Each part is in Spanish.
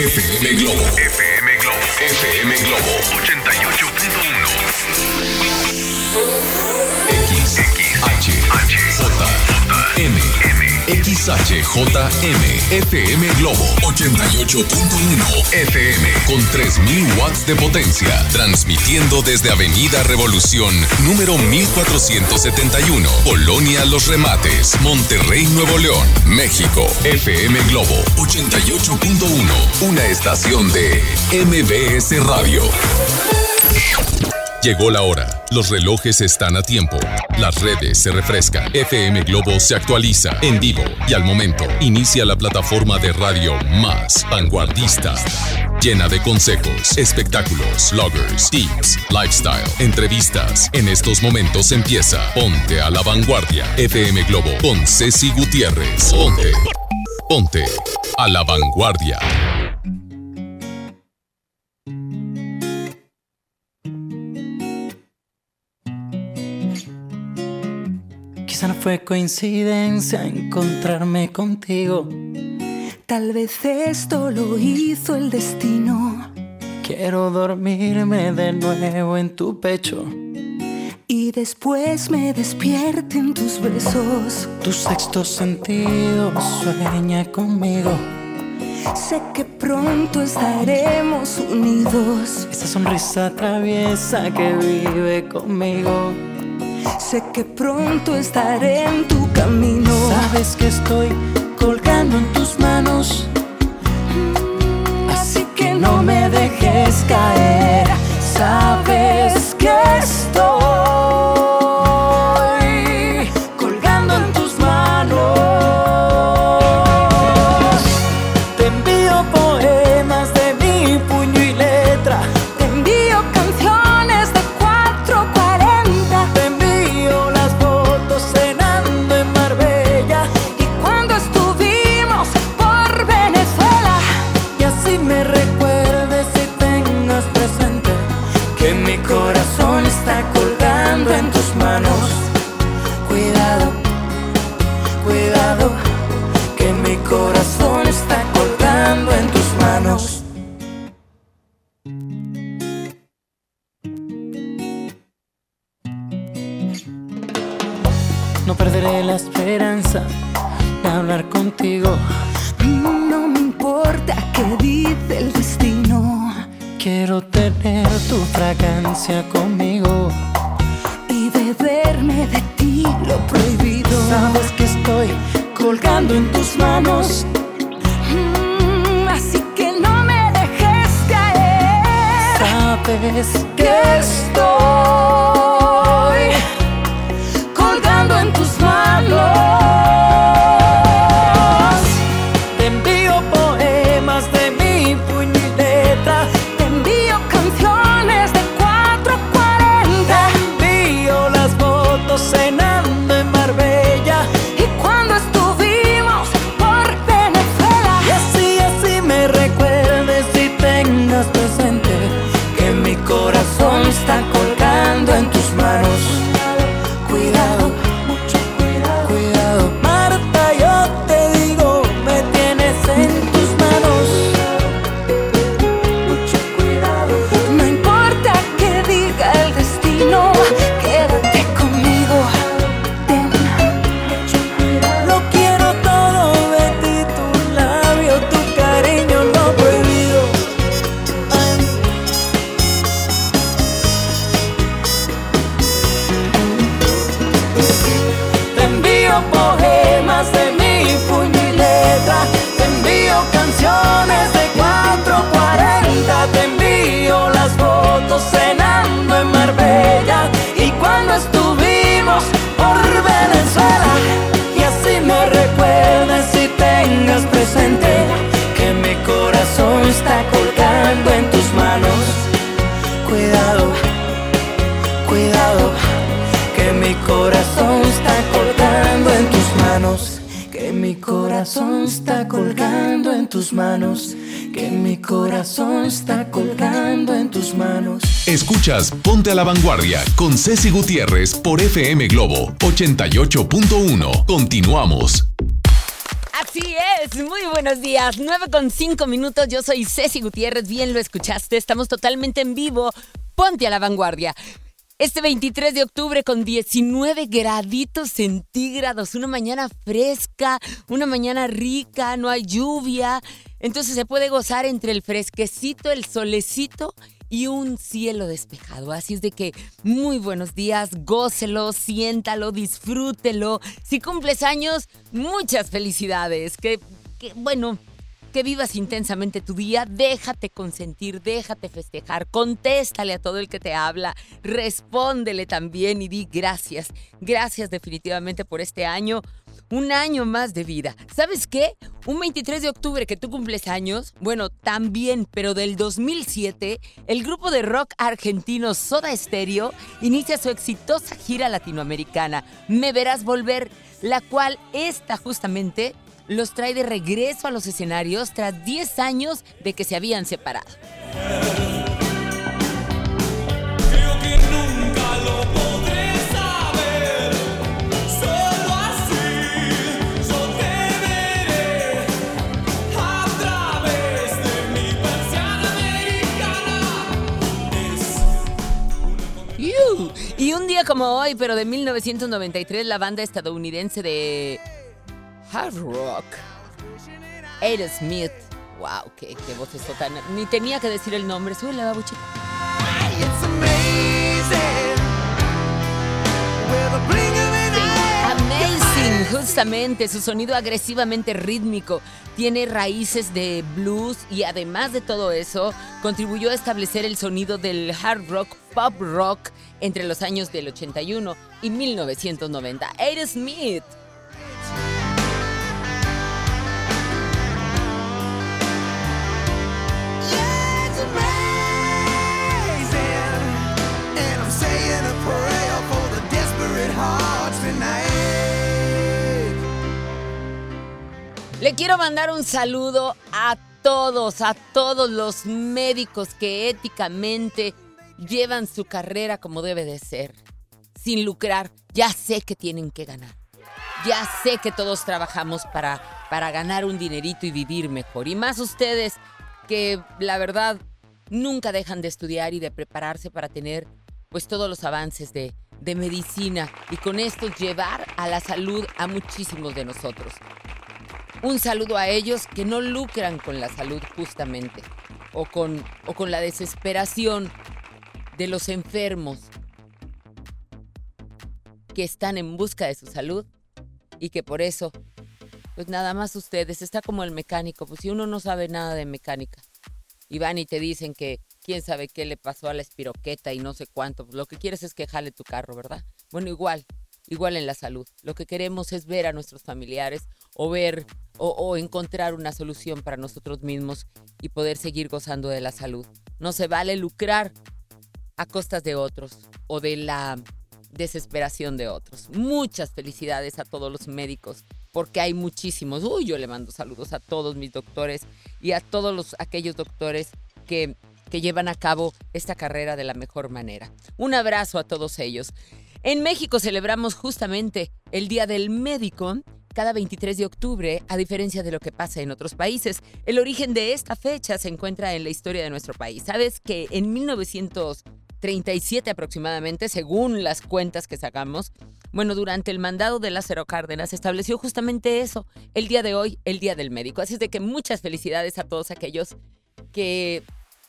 FM Globo. FM Globo. FM Globo. 88.1. XHJM, FM Globo, 88.1 FM, con 3000 watts de potencia, transmitiendo desde Avenida Revolución, número 1471, Colonia Los Remates, Monterrey, Nuevo León, México, FM Globo, 88.1, una estación de MBS Radio. Llegó la hora. Los relojes están a tiempo. Las redes se refrescan. FM Globo se actualiza en vivo y al momento. Inicia la plataforma de radio más vanguardista. Llena de consejos, espectáculos, bloggers, tips, lifestyle, entrevistas. En estos momentos empieza Ponte a la vanguardia. FM Globo con Ceci Gutiérrez. Ponte. Ponte a la vanguardia. Fue coincidencia encontrarme contigo. Tal vez esto lo hizo el destino. Quiero dormirme de nuevo en tu pecho. Y después me despierte en tus besos. Tu sexto sentido sueña conmigo. Sé que pronto estaremos unidos. Esa sonrisa traviesa que vive conmigo. Sé que pronto estaré en tu camino. Sabes que estoy colgando en tus manos. Así que no me dejes caer. Sabes esperanza de hablar contigo. No me importa qué dice el destino. Quiero tener tu fragancia conmigo y beberme de ti lo prohibido. Sabes que estoy colgando en tus manos. Mm, Así que no me dejes caer. Sabes que estoy la Vanguardia con Ceci Gutiérrez por FM Globo 88.1. Continuamos. Así es, muy buenos días. 9 con 5 minutos, yo soy Ceci Gutiérrez, bien lo escuchaste, estamos totalmente en vivo. Ponte a la vanguardia. Este 23 de octubre con 19 graditos centígrados, una mañana fresca, una mañana rica, no hay lluvia. Entonces se puede gozar entre el fresquecito, el solecito y un cielo despejado. Así es de que muy buenos días, gócelo, siéntalo, disfrútelo. Si cumples años, muchas felicidades. Que, que bueno, que vivas intensamente tu día, déjate consentir, déjate festejar, contéstale a todo el que te habla, respóndele también y di gracias. Gracias definitivamente por este año, un año más de vida. ¿Sabes qué? Un 23 de octubre que tú cumples años, bueno, también, pero del 2007, el grupo de rock argentino Soda Stereo inicia su exitosa gira latinoamericana, Me Verás Volver, la cual está justamente los trae de regreso a los escenarios tras 10 años de que se habían separado. Que nunca lo Y un día como hoy, pero de 1993, la banda estadounidense de hard rock, Aerosmith. ¡Wow! ¡Qué, qué voz es tan... Ni tenía que decir el nombre. Sube la babuchita. Amazing, justamente, su sonido agresivamente rítmico tiene raíces de blues y además de todo eso, contribuyó a establecer el sonido del hard rock, pop rock entre los años del 81 y 1990. Aerosmith. It's amazing. And I'm saying a prayer for the desperate hearts tonight. Le quiero mandar un saludo a todos, a todos los médicos que éticamente llevan su carrera como debe de ser, sin lucrar. Ya sé que tienen que ganar. Ya sé que todos trabajamos para, para ganar un dinerito y vivir mejor. Y más ustedes que la verdad nunca dejan de estudiar y de prepararse para tener pues todos los avances de, de medicina y con esto llevar a la salud a muchísimos de nosotros. Un saludo a ellos que no lucran con la salud justamente o con, o con la desesperación de los enfermos que están en busca de su salud y que por eso, pues nada más ustedes, está como el mecánico, pues si uno no sabe nada de mecánica y van y te dicen que quién sabe qué le pasó a la espiroqueta y no sé cuánto, pues lo que quieres es que jale tu carro, ¿verdad? Bueno, igual, igual en la salud. Lo que queremos es ver a nuestros familiares o ver o, o encontrar una solución para nosotros mismos y poder seguir gozando de la salud. No se vale lucrar a costas de otros o de la desesperación de otros. Muchas felicidades a todos los médicos, porque hay muchísimos. Uy, yo le mando saludos a todos mis doctores y a todos los, aquellos doctores que, que llevan a cabo esta carrera de la mejor manera. Un abrazo a todos ellos. En México celebramos justamente el Día del Médico cada 23 de octubre, a diferencia de lo que pasa en otros países. El origen de esta fecha se encuentra en la historia de nuestro país. ¿Sabes que en 1937 aproximadamente, según las cuentas que sacamos, bueno, durante el mandado de Lázaro Cárdenas estableció justamente eso, el día de hoy, el Día del Médico. Así es de que muchas felicidades a todos aquellos que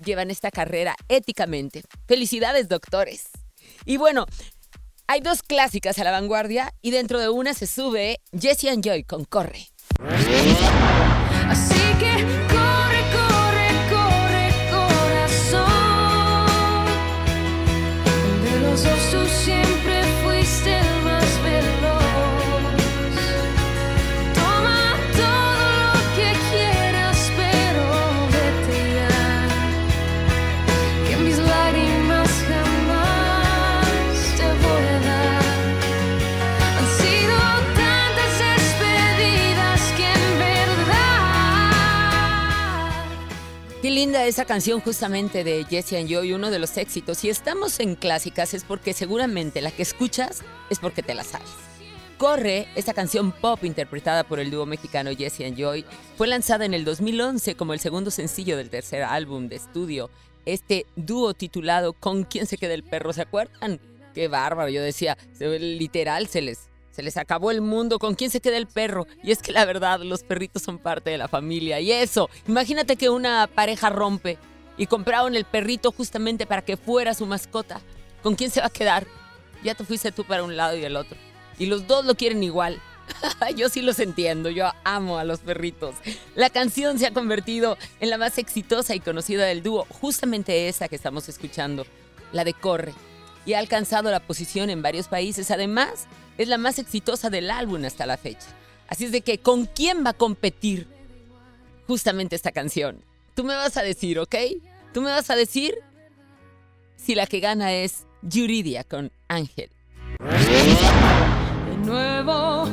llevan esta carrera éticamente. Felicidades, doctores. Y bueno, hay dos clásicas a la vanguardia y dentro de una se sube Jesse and Joy con Corre. Linda esa canción justamente de Jesse and Joy, uno de los éxitos. Si estamos en clásicas es porque seguramente la que escuchas es porque te la sabes. Corre, esta canción pop interpretada por el dúo mexicano Jesse and Joy, fue lanzada en el 2011 como el segundo sencillo del tercer álbum de estudio. Este dúo titulado ¿Con quién se queda el perro? ¿Se acuerdan? Qué bárbaro, yo decía, literal se les, se les acabó el mundo, ¿con quién se queda el perro? Y es que la verdad, los perritos son parte de la familia. Y eso, imagínate que una pareja rompe y compraron el perrito justamente para que fuera su mascota. ¿Con quién se va a quedar? Ya te fuiste tú para un lado y el otro. Y los dos lo quieren igual. yo sí los entiendo, yo amo a los perritos. La canción se ha convertido en la más exitosa y conocida del dúo, justamente esa que estamos escuchando, la de Corre. Y ha alcanzado la posición en varios países. Además, es la más exitosa del álbum hasta la fecha. Así es de que, ¿con quién va a competir justamente esta canción? Tú me vas a decir, ¿ok? Tú me vas a decir si la que gana es Yuridia con Ángel. De nuevo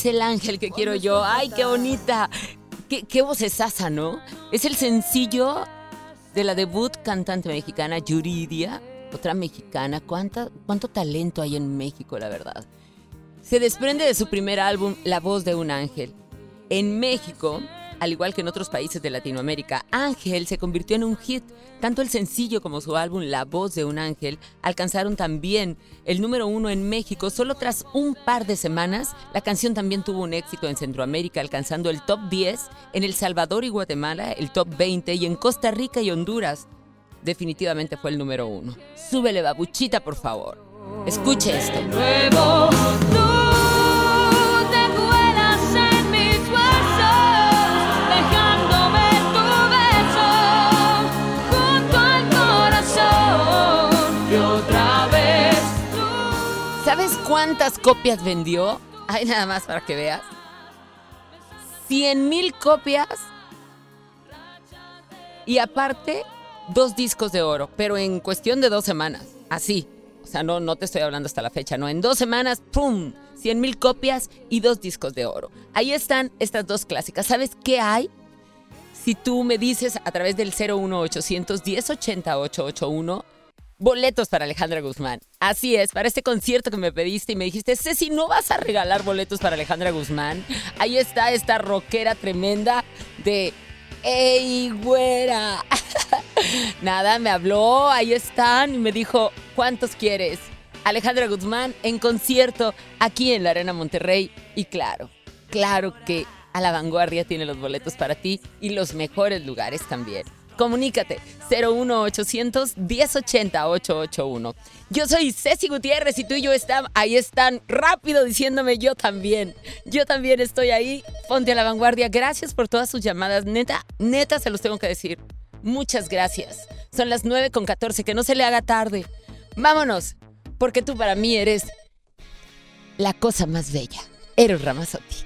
Eres el ángel que quiero yo. ¡Ay, qué bonita! Qué, qué vocesaza, ¿no? Es el sencillo de la debut cantante mexicana Yuridia, otra mexicana. ¿Cuánta, ¿Cuánto talento hay en México, la verdad? Se desprende de su primer álbum, La voz de un ángel. En México, al igual que en otros países de Latinoamérica, Ángel se convirtió en un hit. Tanto el sencillo como su álbum La voz de un ángel alcanzaron también el número uno en México. Solo tras un par de semanas, la canción también tuvo un éxito en Centroamérica, alcanzando el top 10 en El Salvador y Guatemala, el top 20 y en Costa Rica y Honduras. Definitivamente fue el número uno. Súbele, babuchita, por favor. Escuche esto. ¿Sabes cuántas copias vendió? Ay, nada más para que veas. 100 mil copias. Y aparte, dos discos de oro, pero en cuestión de dos semanas. Así. O sea, no, no te estoy hablando hasta la fecha, no. En dos semanas, ¡pum! 100 mil copias y dos discos de oro. Ahí están estas dos clásicas. ¿Sabes qué hay? Si tú me dices a través del 01800 1080 881 boletos para Alejandra Guzmán. Así es, para este concierto que me pediste y me dijiste, Ceci, ¿no vas a regalar boletos para Alejandra Guzmán? Ahí está esta rockera tremenda de ¡Ey, güera! Nada, me habló, ahí están, y me dijo, ¿cuántos quieres? Alejandra Guzmán en concierto aquí en la Arena Monterrey. Y claro, claro que a la vanguardia tiene los boletos para ti y los mejores lugares también. Comunícate 01800 1080 881. Yo soy Ceci Gutiérrez y tú y yo están ahí están rápido diciéndome yo también. Yo también estoy ahí. Ponte a la vanguardia. Gracias por todas sus llamadas. Neta, neta se los tengo que decir. Muchas gracias. Son las 9 con 14, que no se le haga tarde. Vámonos, porque tú para mí eres la cosa más bella. Eros Ramazotti.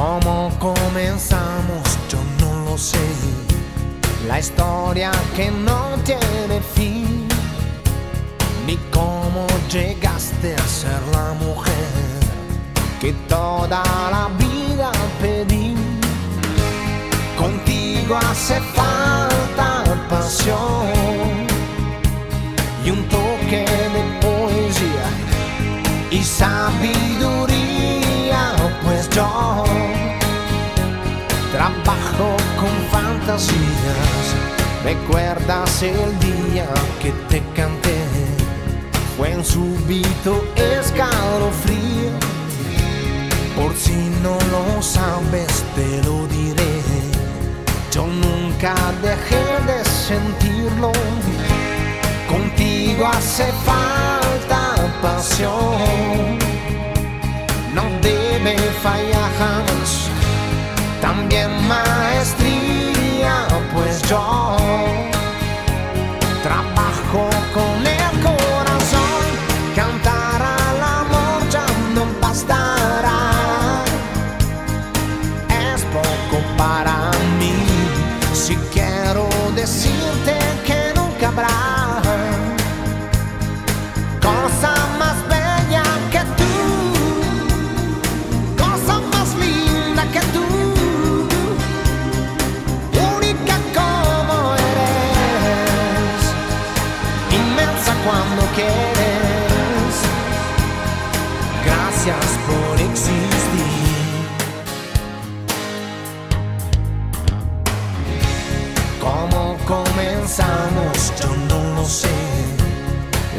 ¿Cómo comenzamos? Yo no lo sé. La historia que no tiene fin. Ni cómo llegaste a ser la mujer que toda la vida pedí. Contigo hace falta pasión y un toque de poesía y sabiduría, pues yo trabajo con fantasías. ¿Recuerdas el día que te canté? Fue en súbito escalofrío. Por si no lo sabes, te lo diré. Yo nunca dejé de sentirlo. Contigo hace falta pasión no debe fallar jamás. También maestría, pues yo trabajo con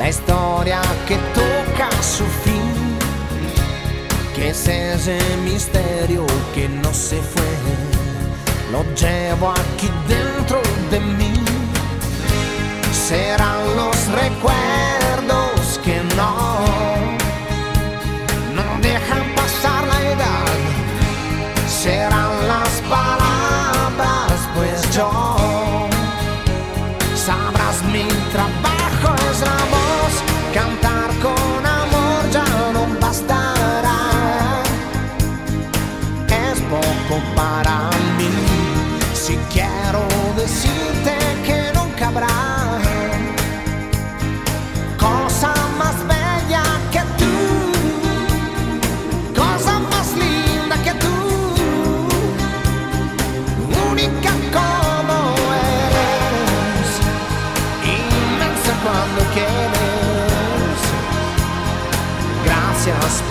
La historia que toca su fin. Que es ese misterio que no se fue. Lo llevo aquí dentro de mí. Serán los recuerdos que no, no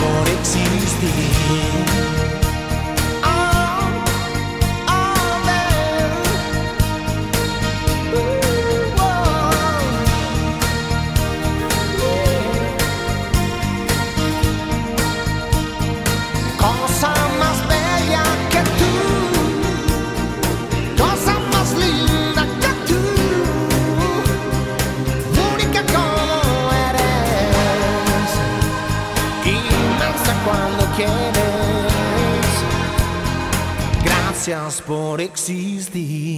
por existir. Gracias por existir.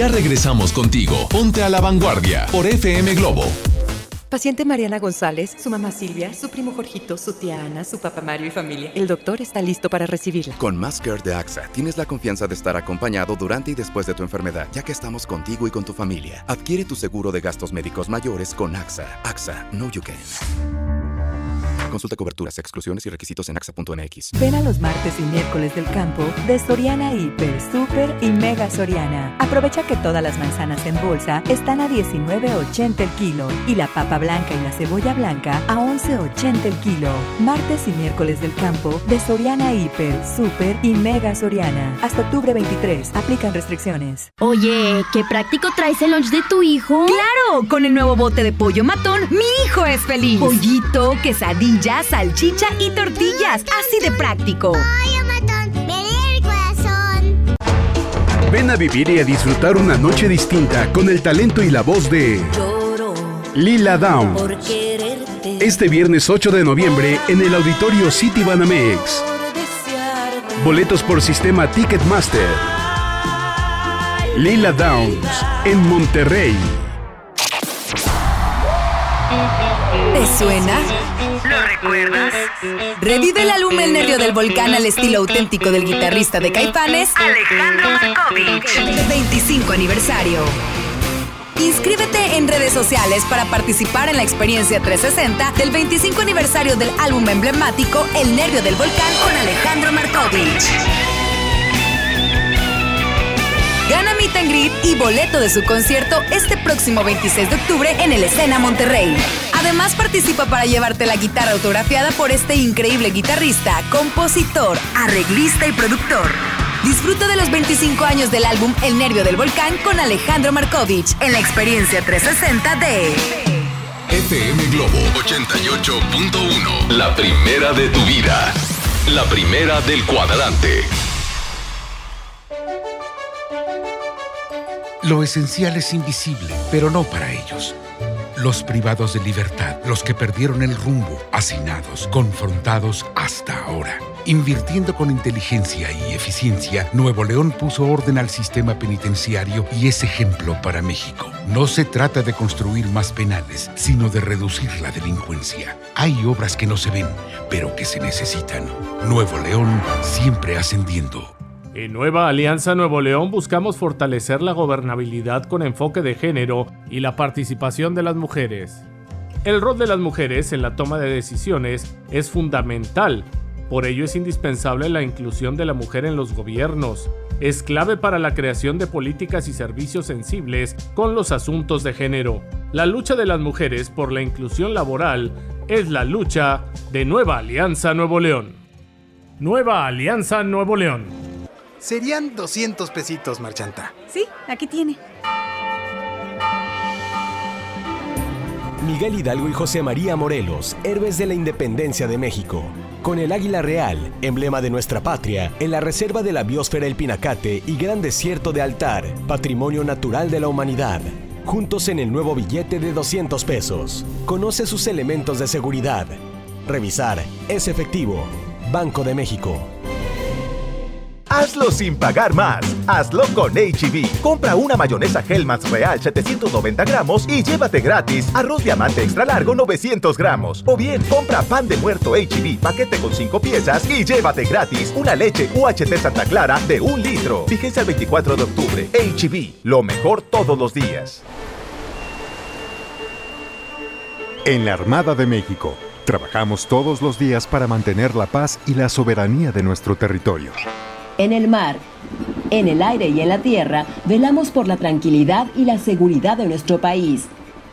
Ya regresamos contigo. Ponte a la vanguardia por FM Globo. Paciente Mariana González, su mamá Silvia, su primo Jorgito, su tía Ana, su papá Mario y familia. El doctor está listo para recibirla. Con Care de AXA tienes la confianza de estar acompañado durante y después de tu enfermedad, ya que estamos contigo y con tu familia. Adquiere tu seguro de gastos médicos mayores con AXA. AXA, Know You Can. Consulta coberturas, exclusiones y requisitos en AXA.mx. Ven a los martes y miércoles del campo de Soriana Hiper, Super y Mega Soriana. Aprovecha que todas las manzanas en bolsa están a 19.80 el kilo y la papa blanca y la cebolla blanca a 11.80 el kilo. Martes y miércoles del campo de Soriana Hiper, Super y Mega Soriana. Hasta octubre 23. Aplican restricciones. Oye, qué práctico traes el lunch de tu hijo. ¡Claro! Con el nuevo bote de pollo matón, mi hijo es feliz. Pollito, quesadilla, salchicha y tortillas. Así de práctico. Ven a vivir y a disfrutar una noche distinta con el talento y la voz de Lila Down. Este viernes 8 de noviembre en el auditorio City Banamex. Boletos por sistema Ticketmaster. Lila Downs en Monterrey. ¿Te suena? ¿Lo recuerdas? Revive el álbum El Nervio del Volcán al estilo auténtico del guitarrista de Caifanes, Alejandro Markovich. 25 aniversario. Inscríbete en redes sociales para participar en la experiencia 360 del 25 aniversario del álbum emblemático El Nervio del Volcán con Alejandro Markovich. Gana meet and greet y boleto de su concierto este próximo 26 de octubre en el Escena Monterrey. Además participa para llevarte la guitarra autografiada por este increíble guitarrista, compositor, arreglista y productor. Disfruta de los 25 años del álbum El Nervio del Volcán con Alejandro Markovich en la experiencia 360 de FM Globo 88.1. La primera de tu vida. La primera del cuadrante. Lo esencial es invisible, pero no para ellos. Los privados de libertad, los que perdieron el rumbo, hacinados, confrontados hasta ahora. Invirtiendo con inteligencia y eficiencia, Nuevo León puso orden al sistema penitenciario y es ejemplo para México. No se trata de construir más penales, sino de reducir la delincuencia. Hay obras que no se ven, pero que se necesitan. Nuevo León siempre ascendiendo. En Nueva Alianza Nuevo León buscamos fortalecer la gobernabilidad con enfoque de género y la participación de las mujeres. El rol de las mujeres en la toma de decisiones es fundamental, por ello es indispensable la inclusión de la mujer en los gobiernos. Es clave para la creación de políticas y servicios sensibles con los asuntos de género. La lucha de las mujeres por la inclusión laboral es la lucha de Nueva Alianza Nuevo León. Nueva Alianza Nuevo León. Serían 200 pesitos, Marchanta. Sí, aquí tiene. Miguel Hidalgo y José María Morelos, héroes de la independencia de México. Con el águila real, emblema de nuestra patria, en la reserva de la biosfera El Pinacate y Gran Desierto de Altar, patrimonio natural de la humanidad. Juntos en el nuevo billete de 200 pesos. Conoce sus elementos de seguridad. Revisar. Es efectivo. Banco de México. Hazlo sin pagar más. Hazlo con HB. Compra una mayonesa Hellmann's Real 790 gramos y llévate gratis arroz diamante extra largo 900 gramos. O bien, compra pan de muerto HB paquete con 5 piezas y llévate gratis una leche UHT Santa Clara de un litro. Fíjense el 24 de octubre. HB, lo mejor todos los días. En la Armada de México, trabajamos todos los días para mantener la paz y la soberanía de nuestro territorio. En el mar, en el aire y en la tierra, velamos por la tranquilidad y la seguridad de nuestro país.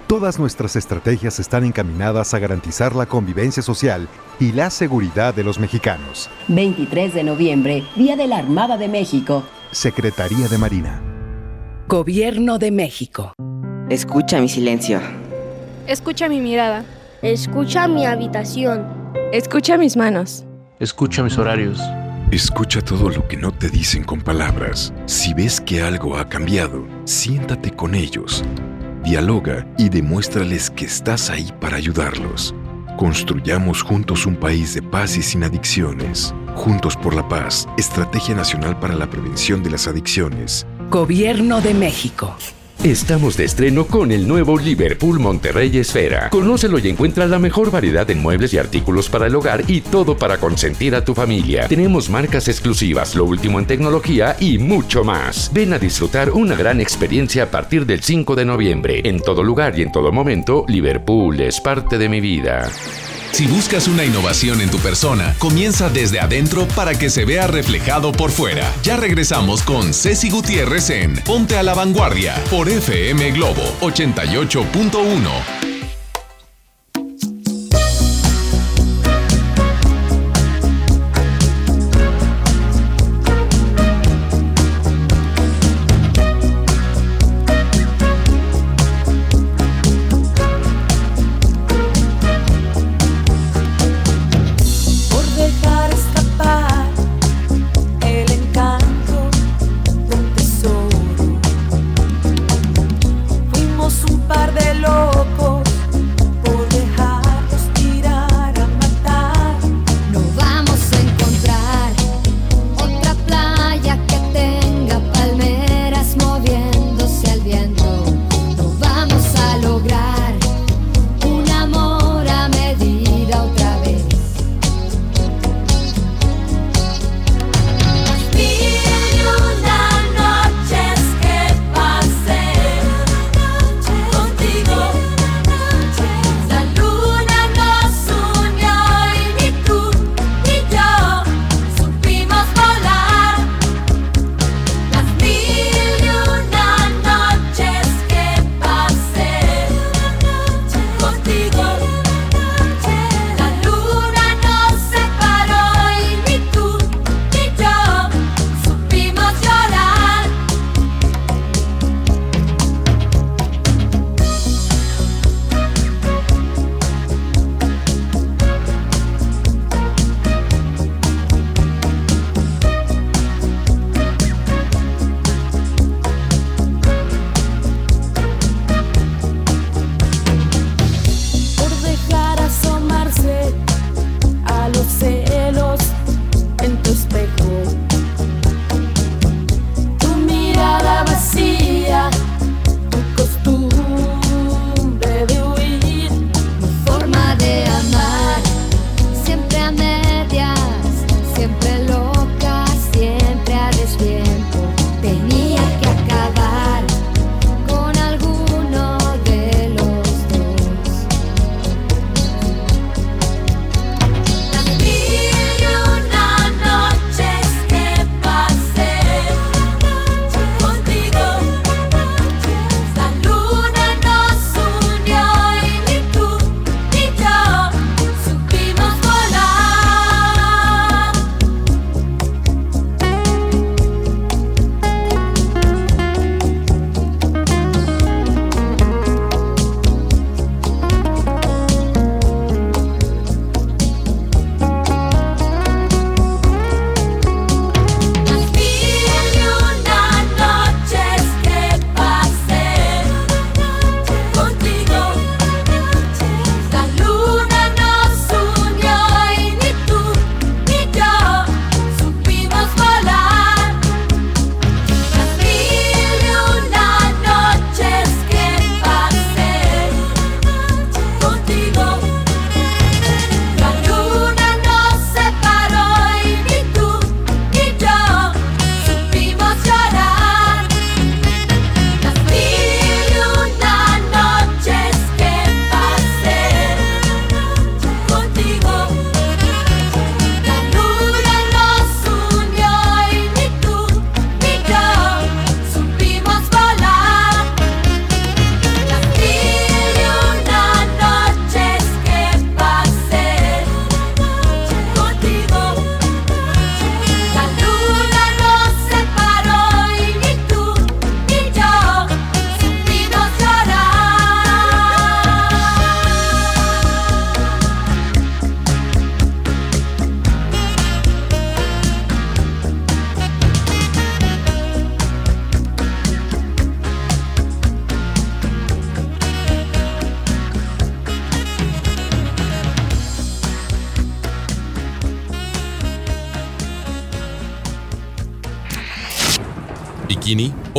Todas nuestras estrategias están encaminadas a garantizar la convivencia social y la seguridad de los mexicanos. 23 de noviembre, Día de la Armada de México. Secretaría de Marina. Gobierno de México. Escucha mi silencio. Escucha mi mirada. Escucha mi habitación. Escucha mis manos. Escucha mis horarios. Escucha todo lo que no te dicen con palabras. Si ves que algo ha cambiado, siéntate con ellos. Dialoga y demuéstrales que estás ahí para ayudarlos. Construyamos juntos un país de paz y sin adicciones. Juntos por la paz, Estrategia Nacional para la Prevención de las Adicciones. Gobierno de México. Estamos de estreno con el nuevo Liverpool Monterrey Esfera. Conócelo y encuentra la mejor variedad de muebles y artículos para el hogar y todo para consentir a tu familia. Tenemos marcas exclusivas, lo último en tecnología y mucho más. Ven a disfrutar una gran experiencia a partir del 5 de noviembre. En todo lugar y en todo momento, Liverpool es parte de mi vida. Si buscas una innovación en tu persona, comienza desde adentro para que se vea reflejado por fuera. Ya regresamos con Ceci Gutiérrez en Ponte a la Vanguardia por FM Globo 88.1.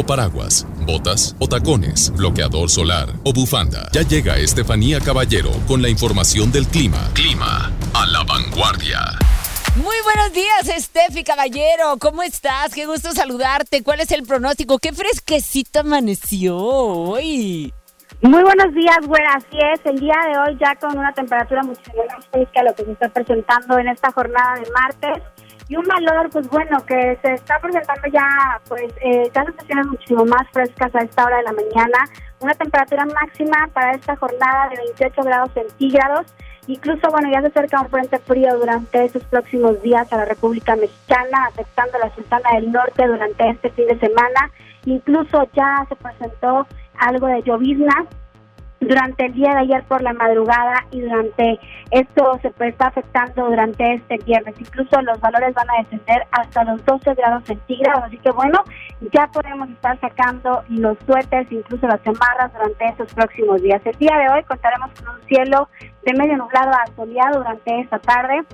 paraguas, botas o tacones, bloqueador solar o bufanda. Ya llega Estefanía Caballero con la información del clima. Clima a la vanguardia. Muy buenos días, Steffi Caballero. ¿Cómo estás? Qué gusto saludarte. ¿Cuál es el pronóstico? Qué fresquecito amaneció hoy. Muy buenos días, güera. Así es, el día de hoy ya con una temperatura muchísimo más fresca a lo que se está presentando en esta jornada de martes y un valor, pues bueno, que se está presentando ya, pues, eh, ya estaciones muchísimo más frescas a esta hora de la mañana. Una temperatura máxima para esta jornada de 28 grados centígrados. Incluso, bueno, ya se acerca un frente frío durante estos próximos días a la República Mexicana, afectando la Sultana del Norte durante este fin de semana. Incluso ya se presentó algo de llovizna durante el día de ayer por la madrugada y durante esto se está afectando durante este viernes. Incluso los valores van a descender hasta los 12 grados centígrados. Así que bueno, ya podemos estar sacando los suéteres, incluso las chamarras durante estos próximos días. El día de hoy contaremos con un cielo de medio nublado a soleado durante esta tarde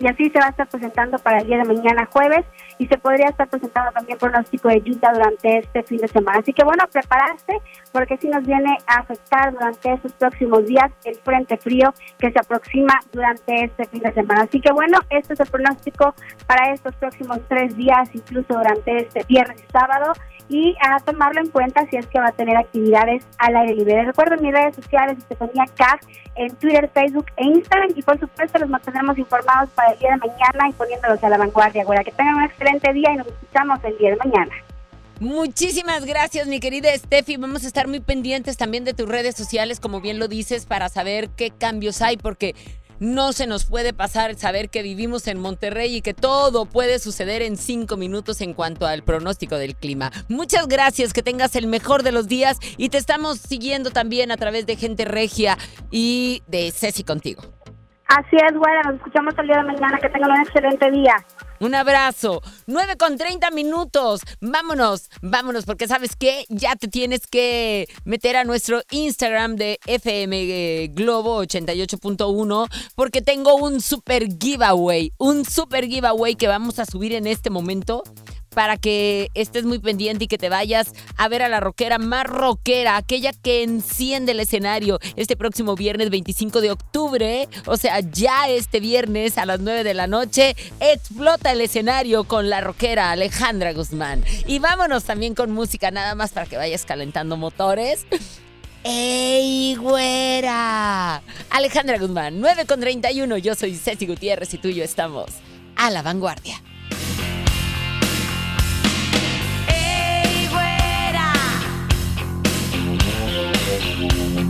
y así se va a estar presentando para el día de mañana jueves y se podría estar presentando también pronóstico de lluvia durante este fin de semana. Así que bueno, prepararse porque si nos viene a afectar durante estos próximos días el frente frío que se aproxima durante este fin de semana. Así que bueno, este es el pronóstico para estos próximos tres días, incluso durante este viernes y sábado y a tomarlo en cuenta si es que va a tener actividades al aire libre. Recuerden mis redes sociales, Estefanía Caf, en Twitter, Facebook e Instagram y por supuesto los mantendremos informados para el día de mañana y poniéndolos a la vanguardia. Ahora que tengan un excelente día y nos escuchamos el día de mañana. Muchísimas gracias, mi querida Steffi. Vamos a estar muy pendientes también de tus redes sociales, como bien lo dices, para saber qué cambios hay, porque no se nos puede pasar saber que vivimos en Monterrey y que todo puede suceder en cinco minutos en cuanto al pronóstico del clima. Muchas gracias, que tengas el mejor de los días y te estamos siguiendo también a través de Gente Regia y de Ceci contigo. Así es, güera, nos escuchamos el día de mañana, que tengan un excelente día. Un abrazo. 9 con 30 minutos. Vámonos, vámonos, porque sabes qué, ya te tienes que meter a nuestro Instagram de FM eh, Globo 88.1, porque tengo un super giveaway, un super giveaway que vamos a subir en este momento para que estés muy pendiente y que te vayas a ver a la rockera más rockera, aquella que enciende el escenario este próximo viernes 25 de octubre, o sea, ya este viernes a las 9 de la noche, explota el escenario con la rockera Alejandra Guzmán. Y vámonos también con música nada más para que vayas calentando motores. ¡Ey, güera! Alejandra Guzmán, 9 con 31. Yo soy Ceci Gutiérrez y tú y yo estamos a la vanguardia. Como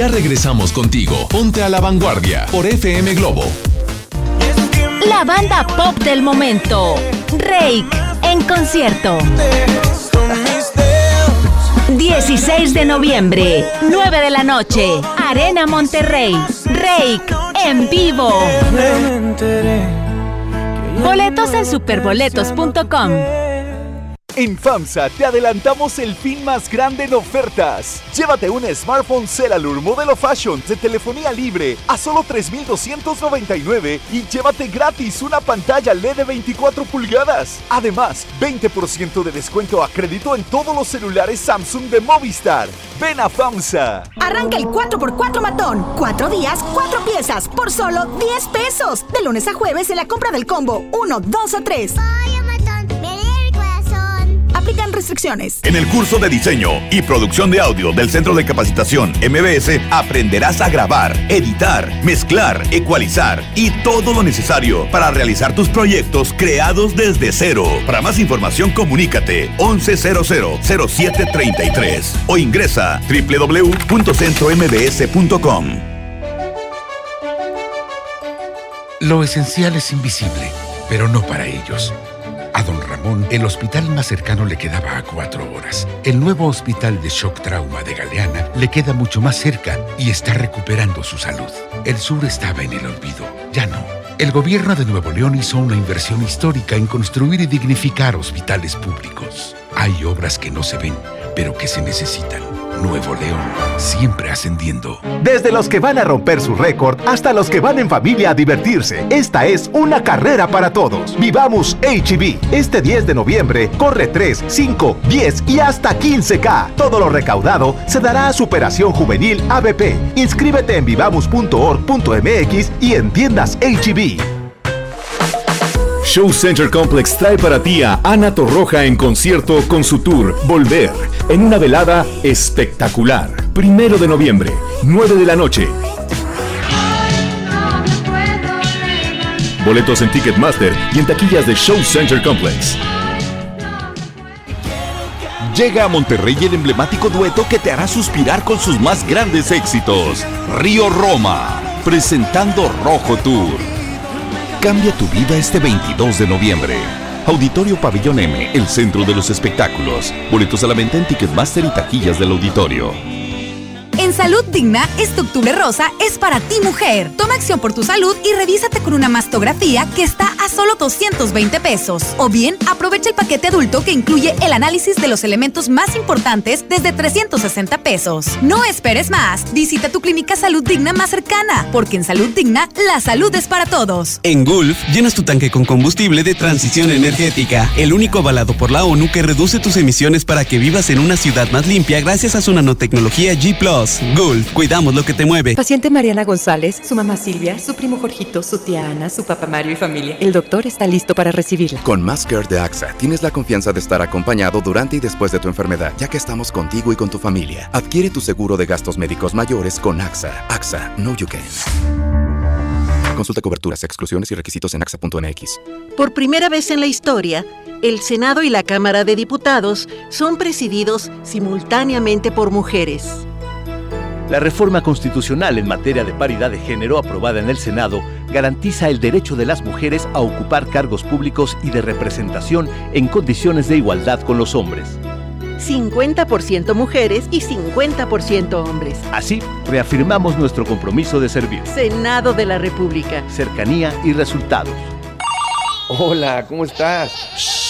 Ya regresamos contigo. Ponte a la vanguardia por FM Globo. La banda pop del momento. Rake en concierto. 16 de noviembre, 9 de la noche, Arena Monterrey. Rake en vivo. Boletos en superboletos.com. En FAMSA te adelantamos el fin más grande en ofertas. Llévate un smartphone Celalur modelo Fashion de telefonía libre a solo 3,299 y llévate gratis una pantalla LED de 24 pulgadas. Además, 20% de descuento a crédito en todos los celulares Samsung de Movistar. Ven a FAMSA. Arranca el 4x4 matón. Cuatro días, cuatro piezas, por solo 10 pesos. De lunes a jueves en la compra del combo 1, 2 o 3. Restricciones. En el curso de diseño y producción de audio del Centro de Capacitación MBS aprenderás a grabar, editar, mezclar, ecualizar y todo lo necesario para realizar tus proyectos creados desde cero. Para más información comunícate 11000733 o ingresa www.centrombs.com. Lo esencial es invisible, pero no para ellos. A don Ramón, el hospital más cercano le quedaba a cuatro horas. El nuevo hospital de shock trauma de Galeana le queda mucho más cerca y está recuperando su salud. El sur estaba en el olvido, ya no. El gobierno de Nuevo León hizo una inversión histórica en construir y dignificar hospitales públicos. Hay obras que no se ven, pero que se necesitan. Nuevo León, siempre ascendiendo. Desde los que van a romper su récord hasta los que van en familia a divertirse, esta es una carrera para todos. Vivamos HB. Este 10 de noviembre corre 3, 5, 10 y hasta 15K. Todo lo recaudado se dará a Superación Juvenil ABP. Inscríbete en vivamos.org.mx y en tiendas HB. Show Center Complex trae para ti a Ana Torroja en concierto con su tour Volver, en una velada espectacular. Primero de noviembre, 9 de la noche. Boletos en Ticketmaster y en taquillas de Show Center Complex. Llega a Monterrey el emblemático dueto que te hará suspirar con sus más grandes éxitos. Río Roma, presentando Rojo Tour. Cambia tu vida este 22 de noviembre. Auditorio Pabellón M, el centro de los espectáculos. Boletos a la venta en Ticketmaster y taquillas del auditorio. En Salud Digna, este octubre rosa es para ti mujer. Toma acción por tu salud y revísate con una mastografía que está a solo 220 pesos. O bien, aprovecha el paquete adulto que incluye el análisis de los elementos más importantes desde 360 pesos. No esperes más. Visita tu clínica Salud Digna más cercana, porque en Salud Digna, la salud es para todos. En Gulf, llenas tu tanque con combustible de transición energética, el único avalado por la ONU que reduce tus emisiones para que vivas en una ciudad más limpia gracias a su nanotecnología G ⁇ Gulf, cuidamos lo que te mueve. Paciente Mariana González, su mamá Silvia, su primo Jorgito, su tía Ana, su papá Mario y familia. El doctor está listo para recibirla. Con Care de AXA, tienes la confianza de estar acompañado durante y después de tu enfermedad, ya que estamos contigo y con tu familia. Adquiere tu seguro de gastos médicos mayores con AXA. AXA, no you can. Consulta coberturas, exclusiones y requisitos en axa.mx. Por primera vez en la historia, el Senado y la Cámara de Diputados son presididos simultáneamente por mujeres. La reforma constitucional en materia de paridad de género aprobada en el Senado garantiza el derecho de las mujeres a ocupar cargos públicos y de representación en condiciones de igualdad con los hombres. 50% mujeres y 50% hombres. Así, reafirmamos nuestro compromiso de servir. Senado de la República. Cercanía y resultados. Hola, ¿cómo estás?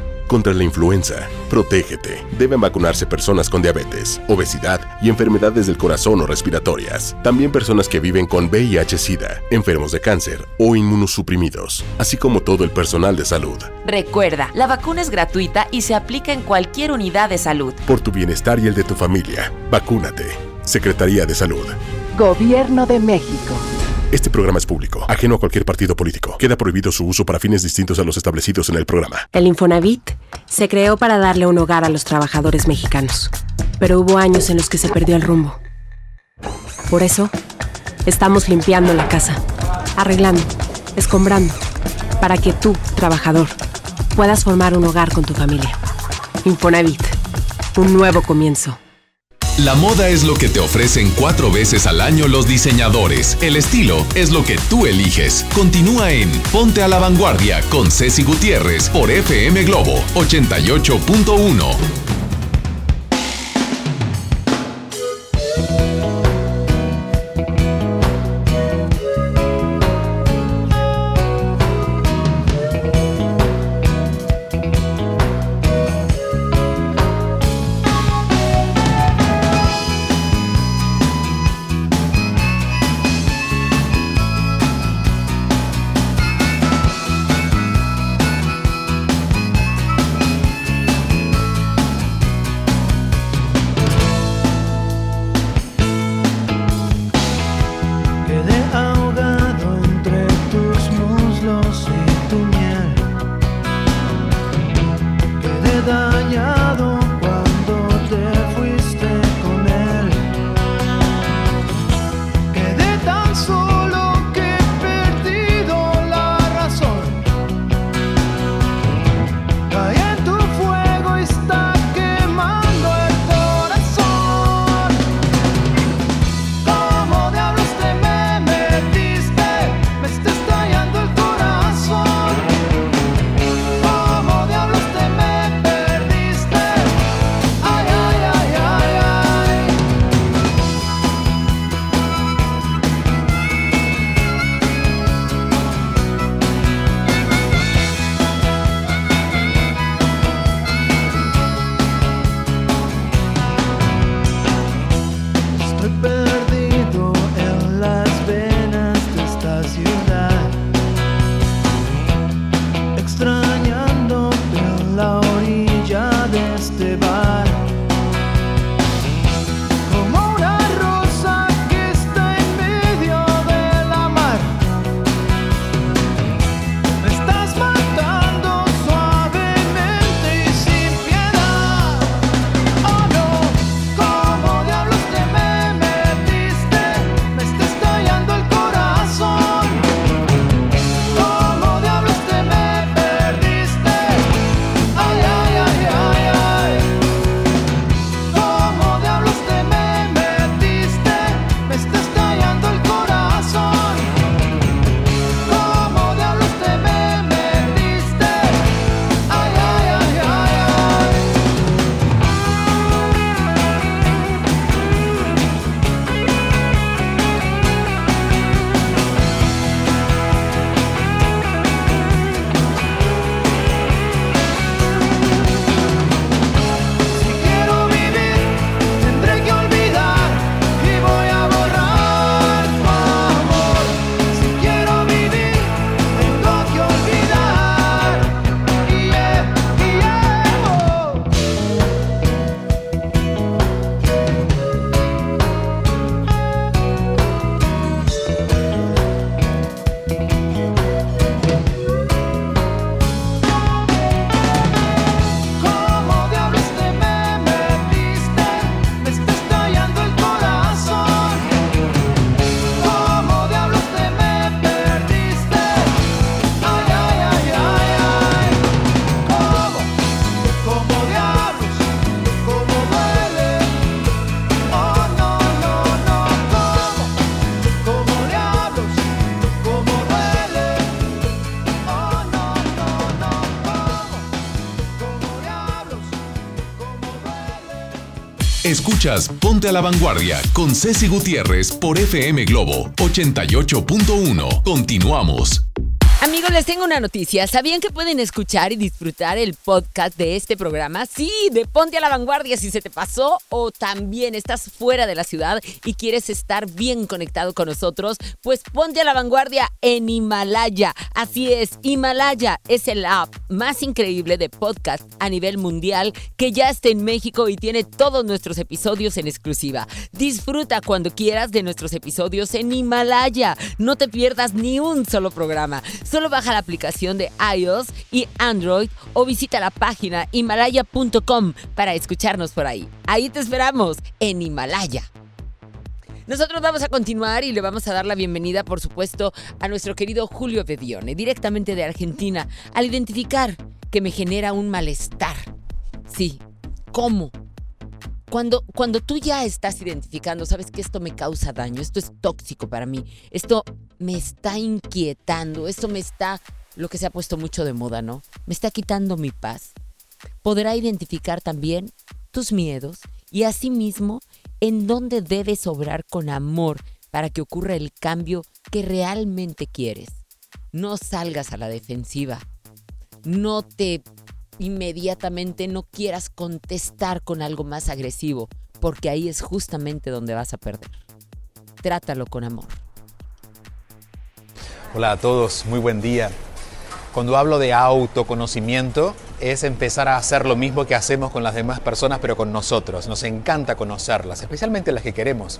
Contra la influenza, protégete. Deben vacunarse personas con diabetes, obesidad y enfermedades del corazón o respiratorias. También personas que viven con VIH-Sida, enfermos de cáncer o inmunosuprimidos, así como todo el personal de salud. Recuerda, la vacuna es gratuita y se aplica en cualquier unidad de salud. Por tu bienestar y el de tu familia, vacúnate. Secretaría de Salud. Gobierno de México. Este programa es público, ajeno a cualquier partido político. Queda prohibido su uso para fines distintos a los establecidos en el programa. El Infonavit se creó para darle un hogar a los trabajadores mexicanos, pero hubo años en los que se perdió el rumbo. Por eso, estamos limpiando la casa, arreglando, escombrando, para que tú, trabajador, puedas formar un hogar con tu familia. Infonavit, un nuevo comienzo. La moda es lo que te ofrecen cuatro veces al año los diseñadores. El estilo es lo que tú eliges. Continúa en Ponte a la Vanguardia con Ceci Gutiérrez por FM Globo 88.1. Escuchas Ponte a la Vanguardia con Ceci Gutiérrez por FM Globo 88.1. Continuamos. Amigos, les tengo una noticia. ¿Sabían que pueden escuchar y disfrutar el podcast de este programa? Sí, de Ponte a la Vanguardia si se te pasó o también estás fuera de la ciudad y quieres estar bien conectado con nosotros, pues Ponte a la Vanguardia en Himalaya. Así es, Himalaya es el app más increíble de podcast a nivel mundial que ya está en México y tiene todos nuestros episodios en exclusiva. Disfruta cuando quieras de nuestros episodios en Himalaya. No te pierdas ni un solo programa. Solo baja la aplicación de iOS y Android o visita la página himalaya.com para escucharnos por ahí. Ahí te esperamos en Himalaya. Nosotros vamos a continuar y le vamos a dar la bienvenida, por supuesto, a nuestro querido Julio Bedione, directamente de Argentina, al identificar que me genera un malestar. Sí, ¿cómo? Cuando, cuando tú ya estás identificando, sabes que esto me causa daño, esto es tóxico para mí, esto me está inquietando, esto me está, lo que se ha puesto mucho de moda, ¿no? Me está quitando mi paz. Podrá identificar también tus miedos y asimismo en dónde debes obrar con amor para que ocurra el cambio que realmente quieres. No salgas a la defensiva. No te inmediatamente no quieras contestar con algo más agresivo, porque ahí es justamente donde vas a perder. Trátalo con amor. Hola a todos, muy buen día. Cuando hablo de autoconocimiento, es empezar a hacer lo mismo que hacemos con las demás personas, pero con nosotros. Nos encanta conocerlas, especialmente las que queremos.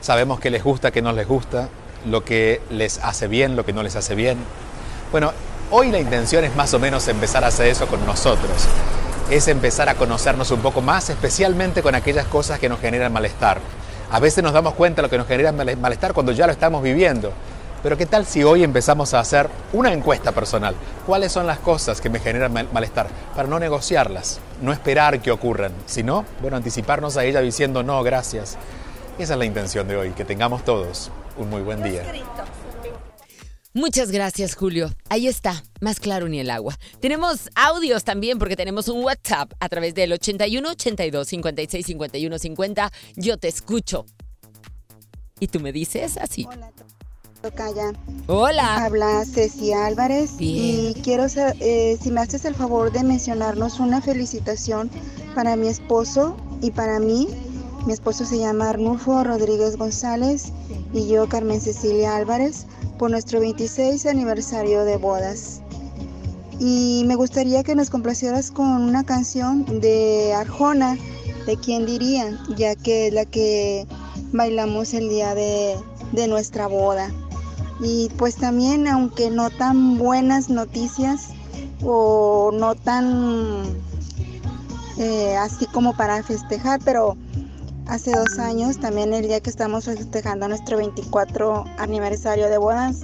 Sabemos qué les gusta, qué no les gusta, lo que les hace bien, lo que no les hace bien. Bueno, hoy la intención es más o menos empezar a hacer eso con nosotros. Es empezar a conocernos un poco más, especialmente con aquellas cosas que nos generan malestar. A veces nos damos cuenta de lo que nos genera malestar cuando ya lo estamos viviendo. Pero ¿qué tal si hoy empezamos a hacer una encuesta personal? ¿Cuáles son las cosas que me generan malestar? Para no negociarlas, no esperar que ocurran, sino, bueno, anticiparnos a ella diciendo no, gracias. Esa es la intención de hoy, que tengamos todos un muy buen día. Muchas gracias, Julio. Ahí está, más claro ni el agua. Tenemos audios también porque tenemos un WhatsApp a través del 81 82 56 51 50. Yo te escucho. Y tú me dices así. Tocaya. Hola. Habla Ceci Álvarez. Y quiero saber eh, si me haces el favor de mencionarnos una felicitación para mi esposo y para mí. Mi esposo se llama Arnulfo Rodríguez González y yo Carmen Cecilia Álvarez por nuestro 26 aniversario de bodas. Y me gustaría que nos complacieras con una canción de Arjona, de quién diría, ya que es la que bailamos el día de, de nuestra boda. Y pues también, aunque no tan buenas noticias o no tan eh, así como para festejar, pero hace dos años, también el día que estamos festejando nuestro 24 aniversario de bodas,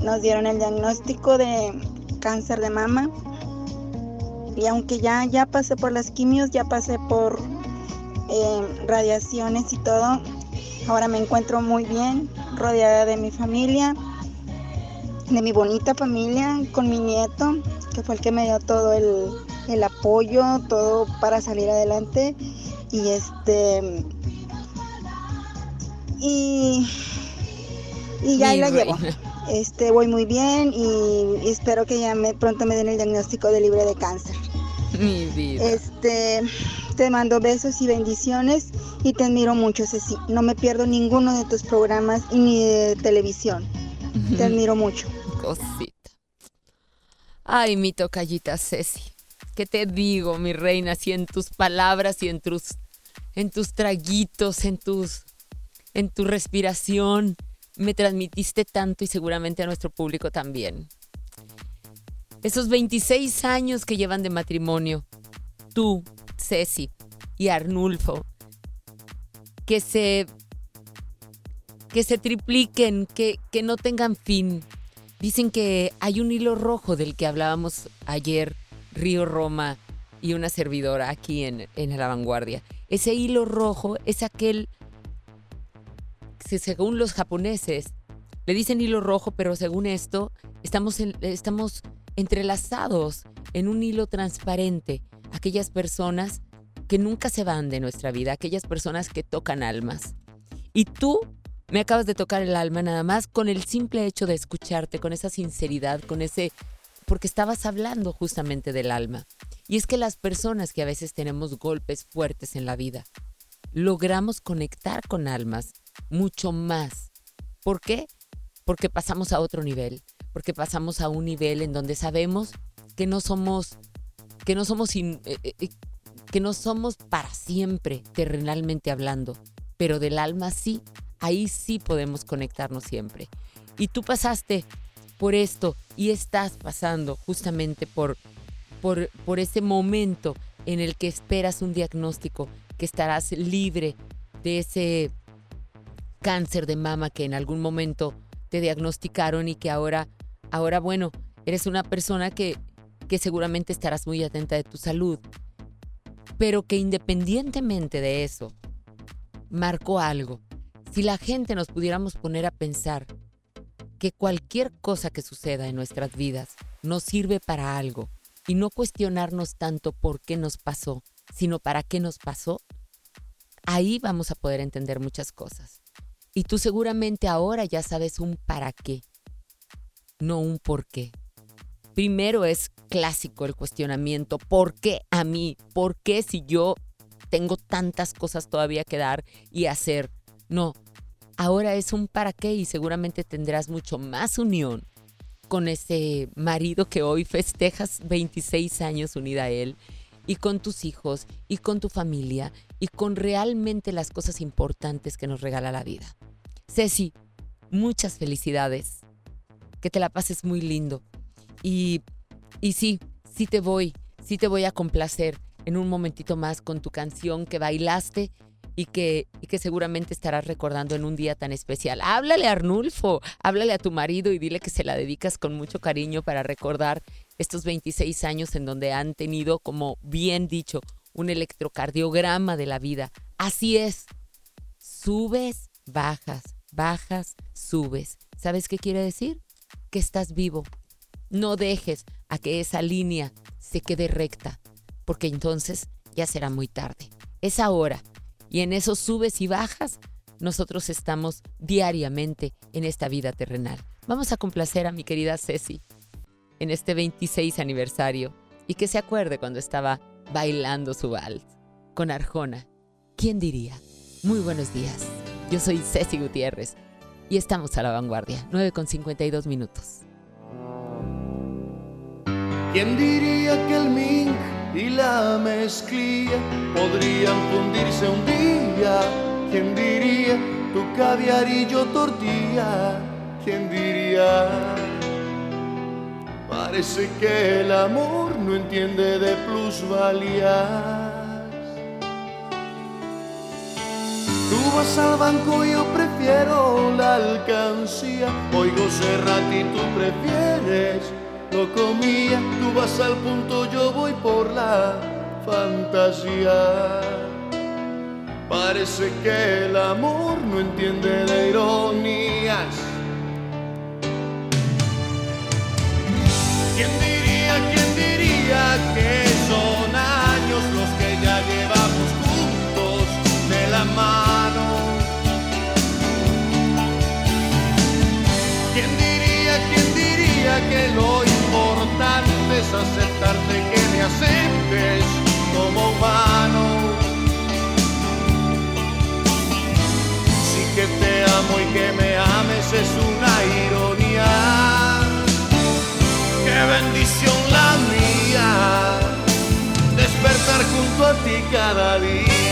nos dieron el diagnóstico de cáncer de mama. Y aunque ya, ya pasé por las quimios, ya pasé por eh, radiaciones y todo, ahora me encuentro muy bien, rodeada de mi familia, de mi bonita familia, con mi nieto, que fue el que me dio todo el, apoyo, todo para salir adelante. Y este. Y. Y ya ahí la llevo. Este, voy muy bien y, espero que ya me, pronto me den el diagnóstico de libre de cáncer. Mi vida. Este, te mando besos y bendiciones y te admiro mucho, Ceci. No me pierdo ninguno de tus programas ni de televisión. Te admiro mucho. Cosita. Ay, mi tocallita Ceci. ¿Qué te digo, mi reina? Si en tus palabras y en tus, en tus traguitos, en tus, en tu respiración, me transmitiste tanto y seguramente a nuestro público también. Esos 26 años que llevan de matrimonio, tú, Ceci y Arnulfo, que se que se tripliquen, que, que no tengan fin. Dicen que hay un hilo rojo del que hablábamos ayer, Río Roma y una servidora aquí en, en la vanguardia. Ese hilo rojo es aquel, según los japoneses, le dicen hilo rojo, pero según esto, estamos, estamos entrelazados en un hilo transparente. Aquellas personas que nunca se van de nuestra vida, aquellas personas que tocan almas. Y tú me acabas de tocar el alma nada más con el simple hecho de escucharte, con esa sinceridad, con ese... porque estabas hablando justamente del alma. Y es que las personas que a veces tenemos golpes fuertes en la vida, logramos conectar con almas mucho más. ¿Por qué? Porque pasamos a otro nivel, porque pasamos a un nivel en donde sabemos que no somos, que no somos, eh, eh, que no somos para siempre, terrenalmente hablando, pero del alma sí, ahí sí podemos conectarnos siempre. Y tú pasaste por esto y estás pasando justamente por, por, por ese momento en el que esperas un diagnóstico, que estarás libre de ese cáncer de mama que en algún momento te diagnosticaron y que ahora, ahora bueno, eres una persona que, que seguramente estarás muy atenta de tu salud, pero que independientemente de eso, marcó algo. Si la gente nos pudiéramos poner a pensar que cualquier cosa que suceda en nuestras vidas nos sirve para algo y no cuestionarnos tanto por qué nos pasó, sino para qué nos pasó, ahí vamos a poder entender muchas cosas. Y tú seguramente ahora ya sabes un para qué, no un por qué. Primero es clásico el cuestionamiento, ¿por qué a mí? ¿Por qué si yo tengo tantas cosas todavía que dar y hacer? No, ahora es un para qué y seguramente tendrás mucho más unión con ese marido que hoy festejas 26 años unida a él y con tus hijos y con tu familia y con realmente las cosas importantes que nos regala la vida. Ceci, muchas felicidades. Que te la pases muy lindo. Y, y sí, sí te voy, sí te voy a complacer en un momentito más con tu canción que bailaste y que, y que seguramente estarás recordando en un día tan especial. Háblale a Arnulfo, háblale a tu marido y dile que se la dedicas con mucho cariño para recordar estos 26 años en donde han tenido, como bien dicho, un electrocardiograma de la vida. Así es. Subes, bajas, bajas, subes. ¿Sabes qué quiere decir? Que estás vivo. No dejes a que esa línea se quede recta, porque entonces ya será muy tarde. Es ahora. Y en esos subes y bajas, nosotros estamos diariamente en esta vida terrenal. Vamos a complacer a mi querida Ceci en este 26 aniversario y que se acuerde cuando estaba bailando su vals con Arjona. ¿Quién diría? Muy buenos días. Yo soy Ceci Gutiérrez y estamos a la vanguardia, 9 con 52 minutos. ¿Quién diría que el mink y la mezclilla podrían fundirse un día? ¿Quién diría tu caviar y yo tortilla? ¿Quién diría? Parece que el amor no entiende de plusvalías. Tú vas al banco, yo prefiero la alcancía. Oigo Serrat y tú prefieres comía. Tú vas al punto, yo voy por la fantasía. Parece que el amor no entiende de ironías. ¿Quién diría, quién diría que son años los que ya llevamos juntos de la mano? ¿Quién diría, quién diría que lo aceptarte que me aceptes como humano? Sí que te amo y que me ames es una ironía qué bendición la mía, despertar junto a ti cada día.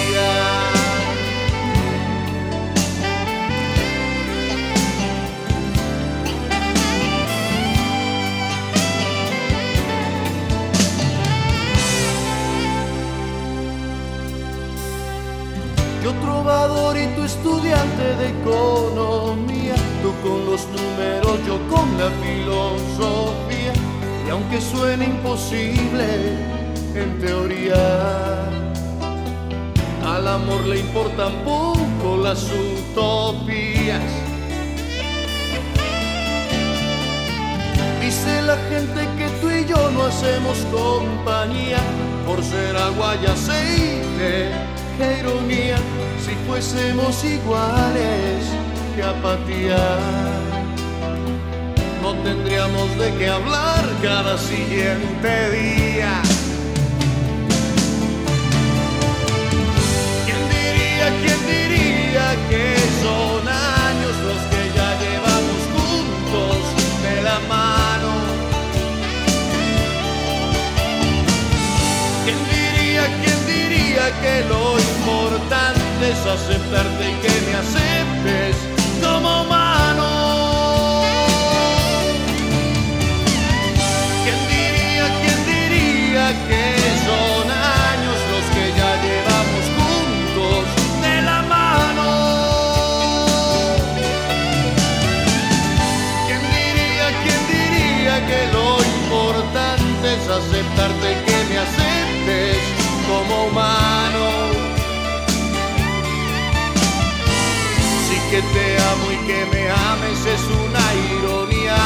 Y tu estudiante de economía, tú con los números, yo con la filosofía. Y aunque suene imposible en teoría, al amor le importan poco las utopías. Dice la gente que tú y yo no hacemos compañía por ser agua y aceite. Qué ironía si fuésemos iguales, qué apatía no tendríamos de qué hablar cada siguiente día. ¿Quién diría, quién diría que son años los que ya llevamos juntos de la mano? Es aceptarte y que me aceptes como humano. ¿Quién diría, quién diría que son años los que ya llevamos juntos de la mano? ¿Quién diría, quién diría que lo importante es aceptarte que como humano? Sí que te amo y que me ames es una ironía.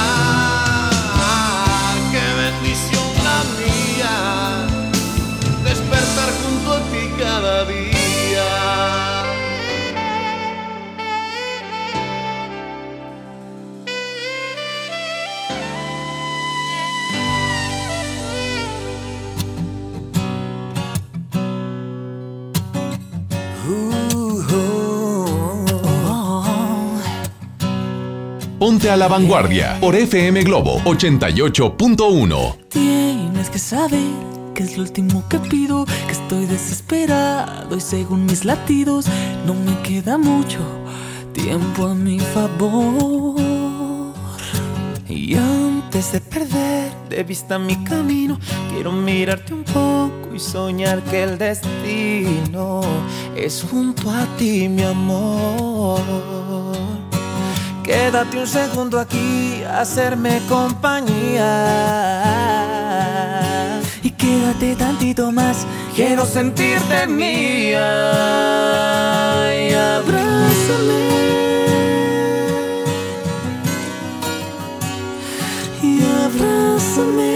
Qué bendición la mía, despertar junto a ti cada día. Ponte a la vanguardia por FM Globo 88.1. Tienes que saber que es lo último que pido, que estoy desesperado y según mis latidos no me queda mucho tiempo a mi favor. Y antes de perder de vista mi camino, quiero mirarte un poco y soñar que el destino es junto a ti, mi amor. Quédate un segundo aquí, a hacerme compañía. Y quédate tantito más, quiero sentirte mía. Y abrázame. Y abrázame.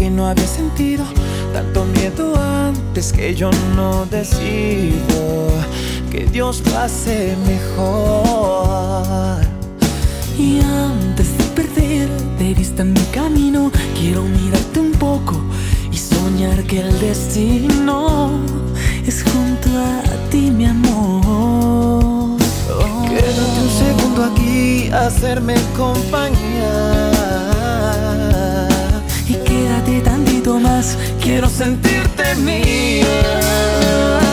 Que no había sentido tanto miedo antes que yo no decido que Dios lo hace mejor. Y antes de perder de vista mi camino, quiero mirarte un poco y soñar que el destino es junto a ti, mi amor. Quédate un segundo aquí, a hacerme compañía. Y quédate tantito más, quiero sentirte mía.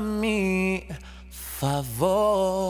Mi favor.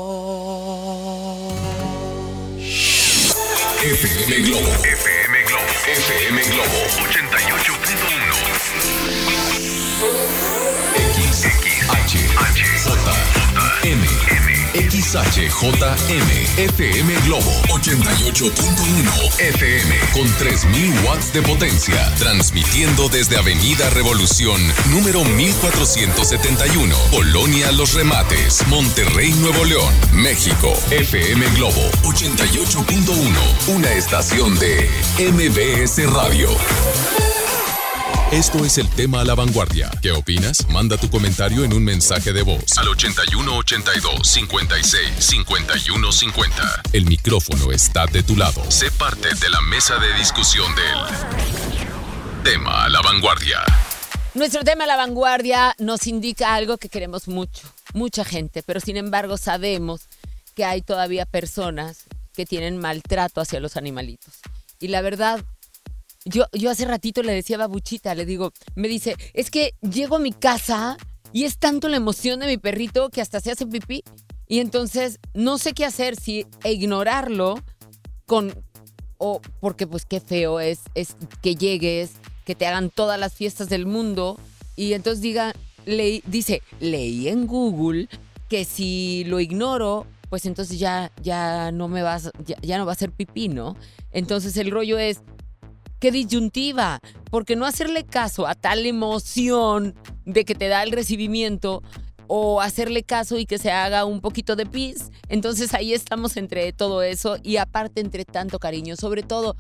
XHJM FM Globo 88.1 FM con 3000 watts de potencia, transmitiendo desde Avenida Revolución número 1471, Colonia Los Remates, Monterrey, Nuevo León, México. FM Globo 88.1, una estación de MBS Radio. Esto es el tema a la vanguardia. ¿Qué opinas? Manda tu comentario en un mensaje de voz al 8182 56 51 50. El micrófono está de tu lado. Sé parte de la mesa de discusión del tema a la vanguardia. Nuestro tema a la vanguardia nos indica algo que queremos mucho, mucha gente, pero sin embargo sabemos que hay todavía personas que tienen maltrato hacia los animalitos. Y la verdad, yo, yo hace ratito le decía a Babuchita, le digo, me dice, es que llego a mi casa y es tanto la emoción de mi perrito que hasta se hace pipí. Y entonces no sé qué hacer, si ignorarlo con... O porque pues qué feo es, es que llegues, que te hagan todas las fiestas del mundo y entonces diga, leí, dice, leí en Google que si lo ignoro, pues entonces ya, ya no me vas, ya, ya no va a ser pipí, ¿no? Entonces el rollo es, qué disyuntiva, porque no hacerle caso a tal emoción de que te da el recibimiento o hacerle caso y que se haga un poquito de pis. Entonces ahí estamos entre todo eso y aparte entre tanto cariño, sobre todo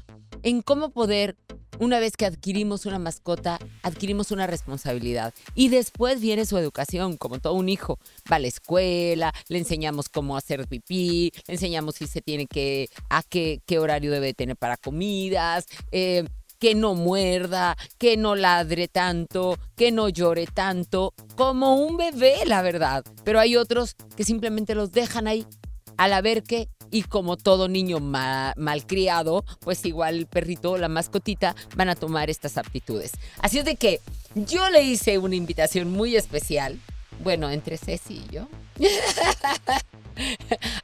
en cómo poder, una vez que adquirimos una mascota, adquirimos una responsabilidad. Y después viene su educación, como todo un hijo. Va a la escuela, le enseñamos cómo hacer pipí, le enseñamos si se tiene que, a qué, qué horario debe tener para comidas. Eh, que no muerda, que no ladre tanto, que no llore tanto, como un bebé, la verdad. Pero hay otros que simplemente los dejan ahí a la que y como todo niño malcriado, pues igual el perrito o la mascotita van a tomar estas aptitudes. Así es de que yo le hice una invitación muy especial, bueno, entre Ceci y yo,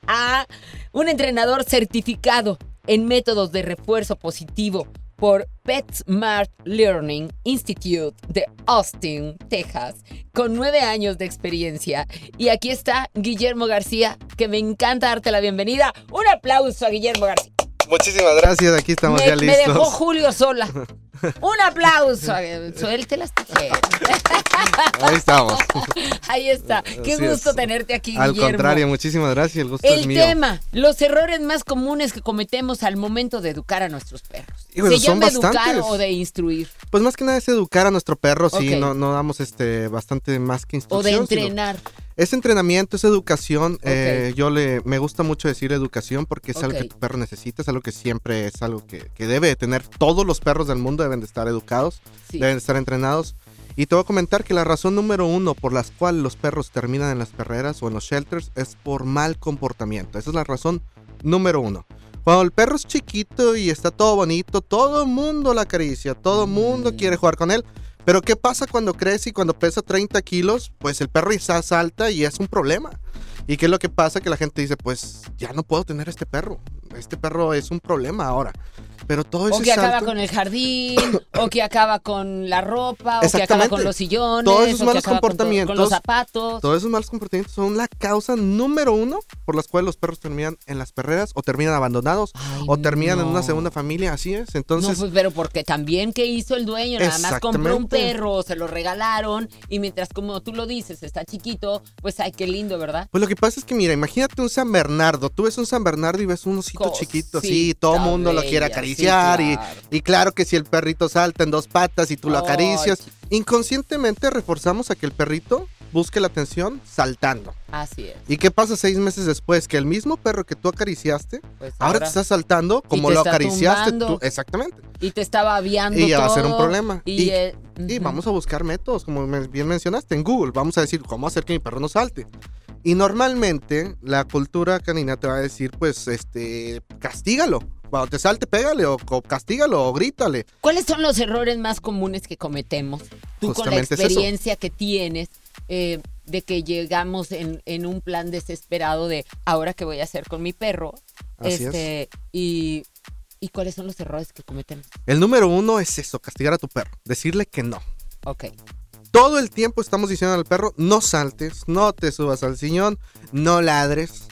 a un entrenador certificado en métodos de refuerzo positivo por PetSmart Learning Institute de Austin, Texas, con nueve años de experiencia. Y aquí está Guillermo García, que me encanta darte la bienvenida. Un aplauso a Guillermo García. Muchísimas gracias, aquí estamos ya listos. Me dejó Julio sola. Un aplauso. Suelte las tijeras. Ahí estamos. Ahí está. Qué gusto tenerte aquí, Al contrario, muchísimas gracias. El gusto es mío. El tema, los errores más comunes que cometemos al momento de educar a nuestros perros. ¿Se llama educar o de instruir? Pues más que nada es educar a nuestro perro, sí, no, no damos este bastante más que instrucción. O de entrenar. Es entrenamiento, es educación. Eh, yo le me gusta mucho decir educación porque es algo que tu perro necesita, es algo que siempre es algo que, debe tener. Todos los perros del mundo deben de estar educados, deben de estar entrenados. Y te voy a comentar que la razón número uno por la cual los perros terminan en las perreras o en los shelters es por mal comportamiento. Esa es la razón número uno. Cuando el perro es chiquito y está todo bonito, todo el mundo la acaricia, todo el mundo mm. quiere jugar con él. Pero ¿qué pasa cuando crece y cuando pesa 30 kilos? Pues el perro ya salta y es un problema. ¿Y qué es lo que pasa? Que la gente dice, pues ya no puedo tener este perro. Este perro es un problema ahora. Pero todo eso. O que acaba con el jardín, o que acaba con la ropa, o que acaba con los sillones. Todos esos malos comportamientos. Con, los zapatos. Todos esos malos comportamientos son la causa número uno por las cuales los perros terminan en las perreras, o terminan abandonados, o terminan en una segunda familia. Así es. Entonces. No, pues, pero porque también, ¿qué hizo el dueño? Nada más compró un perro, se lo regalaron, y mientras, como tú lo dices, está chiquito, pues ay, qué lindo, ¿verdad? Pues lo que pasa es que, mira, imagínate un San Bernardo. Tú ves un San Bernardo y ves un osito chiquito, sí, todo el mundo lo quiere acariciar y, claro que si el perrito salta en dos patas y tú lo acaricias, inconscientemente reforzamos a que el perrito busque la atención saltando. Así es. ¿Y qué pasa seis meses después? Que el mismo perro que tú acariciaste, pues ahora, te está saltando como lo acariciaste tú. Exactamente. Y te estaba aviando. Y ya va a ser un problema. Y, y vamos a buscar métodos, como bien mencionaste, en Google. Vamos a decir, ¿cómo hacer que mi perro no salte? Y normalmente la cultura canina te va a decir, pues, este, castígalo. Cuando te salte, pégale o, castígalo o grítale. ¿Cuáles son los errores más comunes que cometemos? Tú con la experiencia que tienes eh, de que llegamos en, un plan desesperado de ahora qué voy a hacer con mi perro. este, y, y cuáles son los errores que cometemos. El número uno es eso, castigar a tu perro, decirle que no. Ok. Todo el tiempo estamos diciendo al perro, no saltes, no te subas al sillón, no ladres,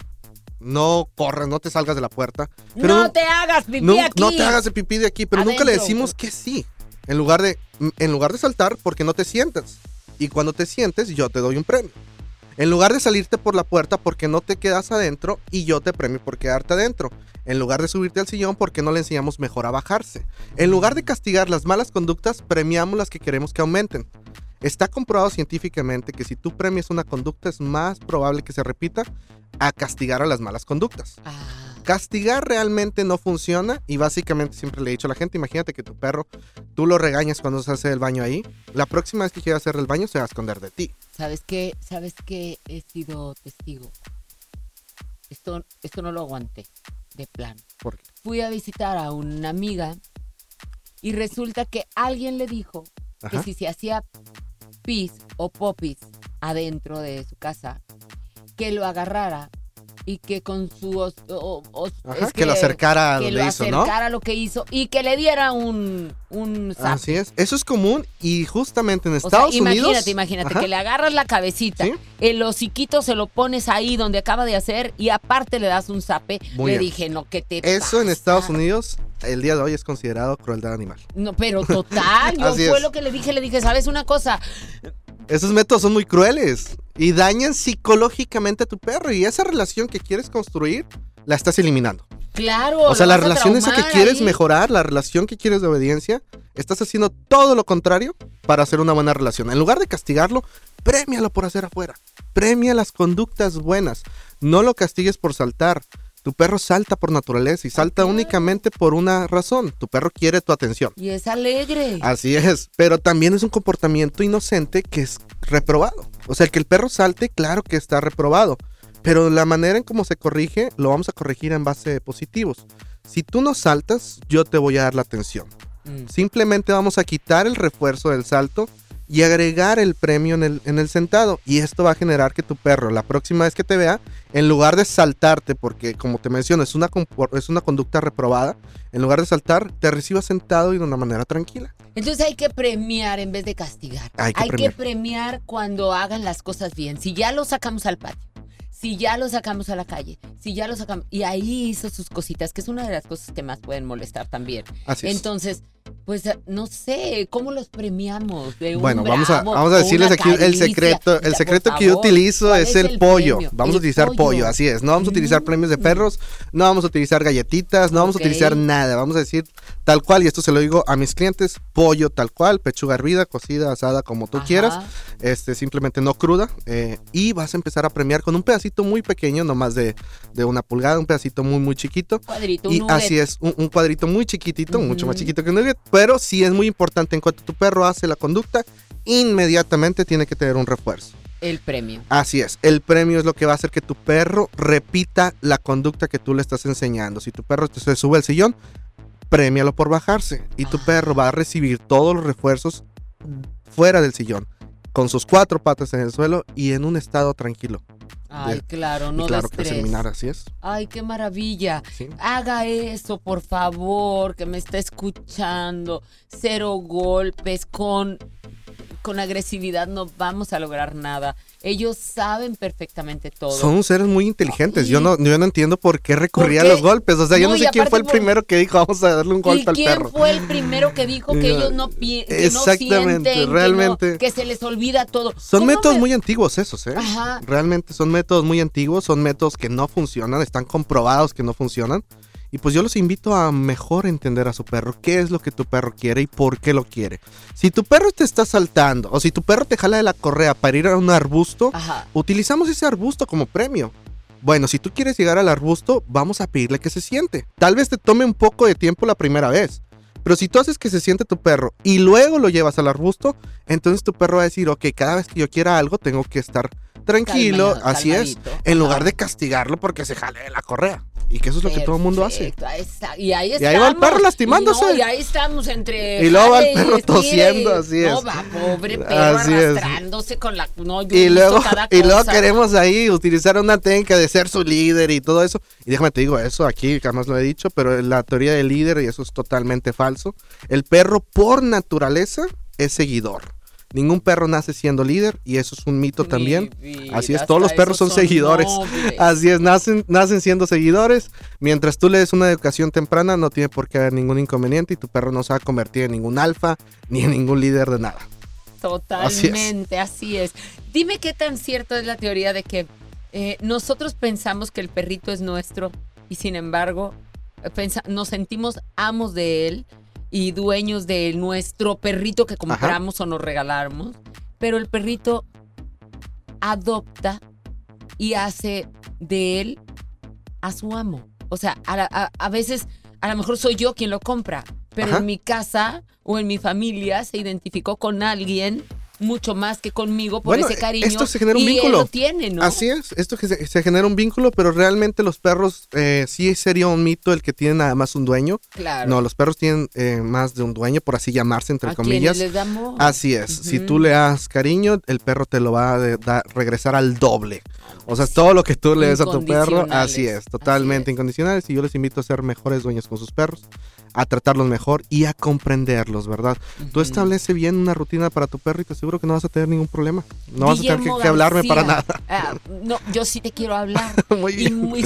no corras, no te salgas de la puerta. no te hagas pipí aquí. No te hagas de pipí de aquí, pero nunca le decimos que sí. En lugar de, en lugar de saltar, porque no te sientas. Y cuando te sientes, yo te doy un premio. En lugar de salirte por la puerta porque no te quedas adentro y yo te premio por quedarte adentro. En lugar de subirte al sillón porque no le enseñamos mejor a bajarse. En lugar de castigar las malas conductas, premiamos las que queremos que aumenten. Está comprobado científicamente que si tú premias una conducta es más probable que se repita a castigar a las malas conductas. Ah. Castigar realmente no funciona y básicamente siempre le he dicho a la gente, imagínate que tu perro, tú lo regañas cuando se hace el baño ahí, la próxima vez que quiera hacer el baño se va a esconder de ti. ¿Sabes qué? ¿Sabes qué? He sido testigo. Esto, esto no lo aguanté, de plan. ¿Por qué? Fui a visitar a una amiga y resulta que alguien le dijo que si se hacía pis o popis adentro de su casa, que lo agarrara y que con su que, lo acercara a lo acercara lo que hizo y que le diera un un Así es, eso es común y justamente en Estados Unidos. Imagínate, imagínate que le agarras la cabecita, el hociquito se lo pones ahí donde acaba de hacer y aparte le das un zape. le dije, "No, que te Eso en Estados Unidos el día de hoy es considerado crueldad animal. No, pero total, yo fue lo que le dije, le dije, "¿Sabes una cosa? Esos métodos son muy crueles y dañan psicológicamente a tu perro y esa relación que quieres construir la estás eliminando. Claro. O sea, la relación esa que quieres mejorar, la relación que quieres de obediencia, estás haciendo todo lo contrario para hacer una buena relación. En lugar de castigarlo, premialo por hacer afuera. Premia las conductas buenas. No lo castigues por saltar. Tu perro salta por naturaleza y salta únicamente por una razón. Tu perro quiere tu atención. Y es alegre. Así es, pero también es un comportamiento inocente que es reprobado. O sea, el que el perro salte, claro que está reprobado. Pero la manera en cómo se corrige, lo vamos a corregir en base de positivos. Si tú no saltas, yo te voy a dar la atención. Mm. Simplemente vamos a quitar el refuerzo del salto y agregar el premio en el, en el sentado. Y esto va a generar que tu perro, la próxima vez que te vea, en lugar de saltarte, porque como te menciono, es una, es una conducta reprobada, en lugar de saltar, te reciba sentado y de una manera tranquila. Entonces hay que premiar en vez de castigar. Hay que, premiar. que premiar cuando hagan las cosas bien. Si ya lo sacamos al patio si ya lo sacamos a la calle, si ya lo sacamos, y ahí hizo sus cositas, que es una de las cosas que más pueden molestar también. Así Entonces, pues no sé, ¿cómo los premiamos? bueno, vamos a, vamos a decirles aquí el secreto. El secreto que yo utilizo es el, pollo. Vamos a utilizar pollo. así es. No vamos a utilizar premios de perros, no vamos a utilizar galletitas, no vamos a utilizar nada. Vamos a decir tal cual, y esto se lo digo a mis clientes, pollo tal cual, pechuga hervida, cocida, asada, como tú quieras. Este, simplemente no cruda. Eh, y vas a empezar a premiar con un pedacito muy pequeño, no más de, una pulgada, un pedacito muy, muy chiquito. Cuadrito, y así es, un, cuadrito muy chiquitito, mucho más chiquito que un nugget, pero sí es muy importante en cuanto tu perro hace la conducta, inmediatamente tiene que tener un refuerzo. El premio. Así es, el premio es lo que va a hacer que tu perro repita la conducta que tú le estás enseñando. Si tu perro se sube al sillón, premialo por bajarse y tu ah. perro va a recibir todos los refuerzos fuera del sillón, con sus cuatro patas en el suelo y en un estado tranquilo. Ay, claro, no claro que terminar así es. Ay, qué maravilla. Haga eso, por favor, que me está escuchando. Cero golpes con con agresividad no vamos a lograr nada. Ellos saben perfectamente todo. Son seres muy inteligentes. Yo no, yo no entiendo por qué recurría a los golpes. O sea, yo no sé quién fue el primero que dijo vamos a darle un golpe al perro. ¿Quién fue el primero que dijo que ellos no, piensan, Exactamente, realmente. Que, se les olvida todo. Son métodos muy antiguos esos, ¿eh? Ajá. Realmente son métodos muy antiguos, son métodos que no funcionan, están comprobados que no funcionan. Y pues yo los invito a mejor entender a su perro, qué es lo que tu perro quiere y por qué lo quiere. Si tu perro te está saltando o si tu perro te jala de la correa para ir a un arbusto, utilizamos ese arbusto como premio. Bueno, si tú quieres llegar al arbusto, vamos a pedirle que se siente. Tal vez te tome un poco de tiempo la primera vez. Pero si tú haces que se siente tu perro y luego lo llevas al arbusto, entonces tu perro va a decir, ok, cada vez que yo quiera algo, tengo que estar tranquilo, así es, en lugar de castigarlo porque se jale de la correa. Y que eso es lo que todo el mundo hace. Y ahí, y ahí va el perro lastimándose. Y, ahí estamos entre. Y luego va el perro tosiendo, así es. No, va, pobre perro arrastrándose con la. No, y luego, y luego queremos ahí utilizar una técnica de ser su líder y todo eso. Y déjame te digo, eso aquí jamás lo he dicho, pero la teoría del líder, y eso es totalmente falso. El perro por naturaleza es seguidor. Ningún perro nace siendo líder y eso es un mito también. Así es, todos los perros son, seguidores. Así es, nacen, nacen siendo seguidores. Mientras tú le des una educación temprana, no tiene por qué haber ningún inconveniente y tu perro no se va a convertir en ningún alfa ni en ningún líder de nada. Totalmente, así es. Dime qué tan cierto es la teoría de que eh, nosotros pensamos que el perrito es nuestro y sin embargo nos sentimos amos de él y dueños de nuestro perrito que compramos o nos regalamos, pero el perrito adopta y hace de él a su amo. O sea, a, veces a lo mejor soy yo quien lo compra, pero en mi casa o en mi familia se identificó con alguien mucho más que conmigo por ese cariño. Esto se genera un vínculo. tiene, ¿no? Así es, esto que se, genera un vínculo, pero realmente los perros eh, sí sería un mito el que tienen nada más un dueño. Claro. No, los perros tienen eh, más de un dueño, por así llamarse, entre comillas. Les? Así es. Si tú le das cariño, el perro te lo va a regresar al doble. O sea, todo lo que tú le des a tu perro, así es, totalmente incondicionales. Y yo les invito a ser mejores dueños con sus perros a tratarlos mejor y a comprenderlos, ¿verdad? Tú establece bien una rutina para tu perro y te aseguro que no vas a tener ningún problema. No vas a tener que, hablarme para nada. Ah, no, yo sí te quiero hablar. muy Y muy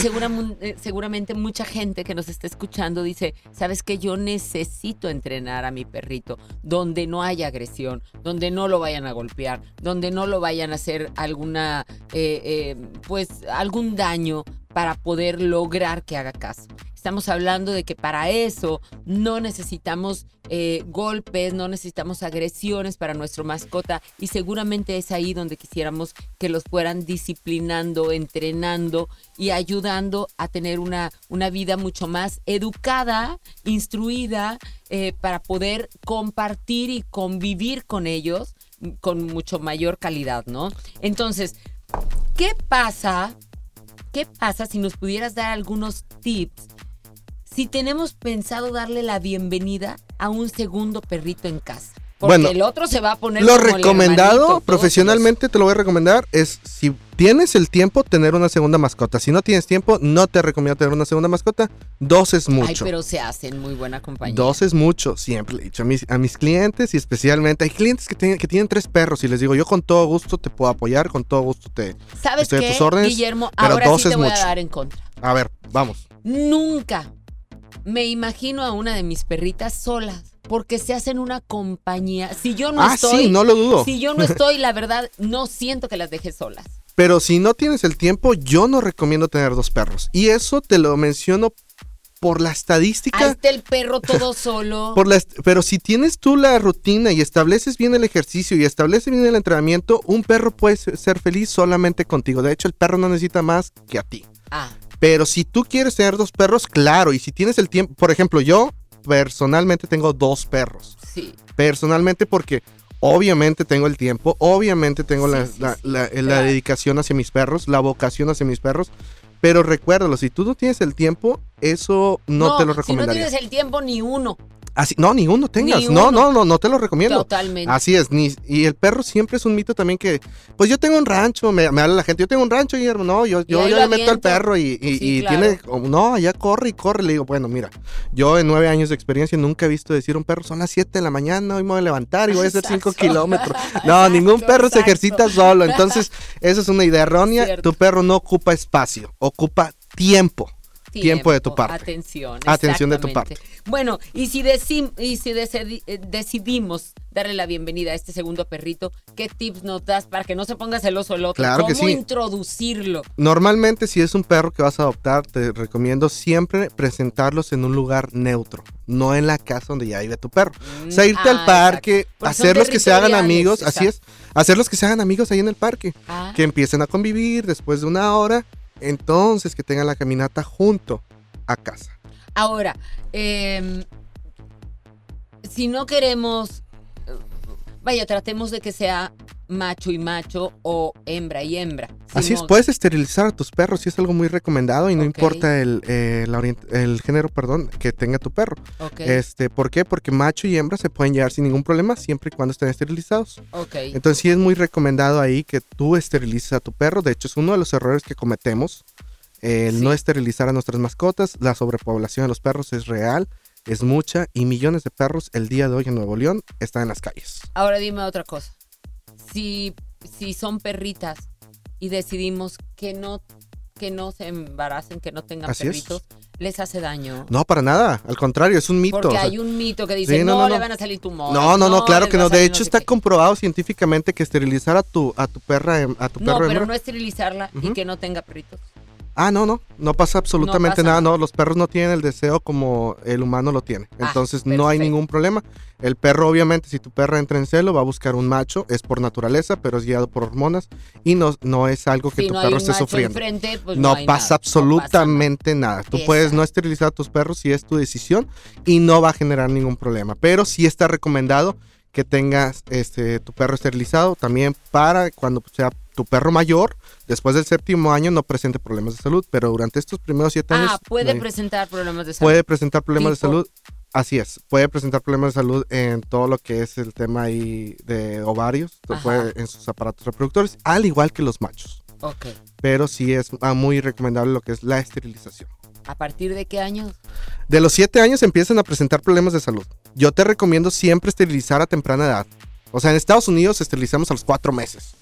eh, seguramente mucha gente que nos está escuchando dice, sabes que yo necesito entrenar a mi perrito donde no haya agresión, donde no lo vayan a golpear, donde no lo vayan a hacer alguna, eh, eh, pues algún daño para poder lograr que haga caso. Estamos hablando de que para eso no necesitamos eh, golpes, no necesitamos agresiones para nuestro mascota y seguramente es ahí donde quisiéramos que los fueran disciplinando, entrenando y ayudando a tener una, una vida mucho más educada, instruida, eh, para poder compartir y convivir con ellos con mucho mayor calidad, ¿no? Entonces, ¿qué pasa? ¿Qué pasa si nos pudieras dar algunos tips si tenemos pensado darle la bienvenida a un segundo perrito en casa. Porque bueno, el otro se va a poner. Lo recomendado, profesionalmente te lo voy a recomendar, es si tienes el tiempo, tener una segunda mascota. Si no tienes tiempo, no te recomiendo tener una segunda mascota. Dos es mucho. Ay, pero se hacen muy buena compañía. Dos es mucho, siempre he dicho a mis, a mis clientes y especialmente hay clientes que, tienen, que tienen tres perros y les digo, yo con todo gusto te puedo apoyar, con todo gusto te ¿Sabes estoy qué, a tus órdenes. Guillermo, ahora sí te voy a dar en contra. A ver, vamos. Nunca me imagino a una de mis perritas solas. Porque se hacen una compañía. Si yo no ah, estoy. Sí, no lo dudo. Si yo no estoy, la verdad, no siento que las deje solas. Pero si no tienes el tiempo, yo no recomiendo tener dos perros. Y eso te lo menciono por la estadística. Ahí está el perro todo solo. por pero si tienes tú la rutina y estableces bien el ejercicio y estableces bien el entrenamiento, un perro puede ser feliz solamente contigo. De hecho, el perro no necesita más que a ti. Ah. Pero si tú quieres tener dos perros, claro, y si tienes el tiempo, por ejemplo, yo personalmente tengo dos perros. Sí. Personalmente porque obviamente tengo el tiempo, obviamente tengo la, dedicación hacia mis perros, la vocación hacia mis perros, pero recuérdalo, si tú no tienes el tiempo, eso no, te lo recomendaría. Si no tienes el tiempo, ni uno. Así, no, ni uno tengas. No, no, no, no te lo recomiendo. Totalmente. Así es. Ni, y el perro siempre es un mito también que, pues yo tengo un rancho, me, habla la gente, yo tengo un rancho, Guillermo. No, yo, yo, le meto al perro y, tiene, no, allá corre y corre. Le digo, bueno, mira, yo en nueve años de experiencia nunca he visto decir un perro, son las siete de la mañana, hoy me voy a levantar y voy a hacer cinco kilómetros. No, ningún perro se ejercita solo. Entonces, esa es una idea errónea. Tu perro no ocupa espacio, ocupa tiempo tiempo, de tu parte. Atención. Atención de tu parte. Bueno, y si, y si eh, decidimos darle la bienvenida a este segundo perrito, ¿qué tips nos das para que no se ponga celoso el otro? Claro ¿Cómo que sí. introducirlo? Normalmente, si es un perro que vas a adoptar, te recomiendo siempre presentarlos en un lugar neutro, no en la casa donde ya vive tu perro. o sea, irte al ah, parque, hacerlos que se hagan amigos, así es, hacerlos que se hagan amigos ahí en el parque, ah. que empiecen a convivir después de una hora entonces que tengan la caminata junto a casa. Ahora, em, si no queremos, vaya, tratemos de que sea macho y macho o hembra y hembra. Así es, puedes esterilizar a tus perros y es algo muy recomendado y no importa el, eh, el, género perdón, que tenga tu perro. Este, ¿Por qué? Porque macho y hembra se pueden llevar sin ningún problema siempre y cuando estén esterilizados. Entonces sí es muy recomendado ahí que tú esterilices a tu perro. De hecho es uno de los errores que cometemos. El no esterilizar a nuestras mascotas. La sobrepoblación de los perros es real es mucha y millones de perros el día de hoy en Nuevo León están en las calles. Ahora dime otra cosa. si, si son perritas y decidimos que no, que no se embaracen, que no tengan perritos, les hace daño. No, para nada. Al contrario, es un mito. Porque hay un mito que dice, no, le van a salir tumores. No, no, no, claro que no. De hecho, está comprobado científicamente que esterilizar a tu, a tu perra, a tu No, pero no esterilizarla y que no tenga perritos. Ah, no, no, no pasa absolutamente nada, no, los perros no tienen el deseo como el humano lo tiene, ah, entonces no hay ningún problema. El perro, obviamente, si tu perra entra en celo, va a buscar un macho, es por naturaleza, pero es guiado por hormonas y no, no es algo que tu perro esté sufriendo. Pues no, pasa absolutamente nada. Tú puedes no esterilizar a tus perros si es tu decisión y no va a generar ningún problema, pero sí está recomendado que tengas este tu perro esterilizado también para cuando sea tu perro mayor, después del séptimo año, no presente problemas de salud, pero durante estos primeros siete años... Ah, puede presentar problemas de salud. Puede presentar problemas de salud. Así es, puede presentar problemas de salud en todo lo que es el tema ahí de ovarios, puede, en sus aparatos reproductores, al igual que los machos. Ok. Pero sí es ah, muy recomendable lo que es la esterilización. ¿A partir de qué años? De los siete años empiezan a presentar problemas de salud. Yo te recomiendo siempre esterilizar a temprana edad. O sea, en Estados Unidos esterilizamos a los cuatro meses.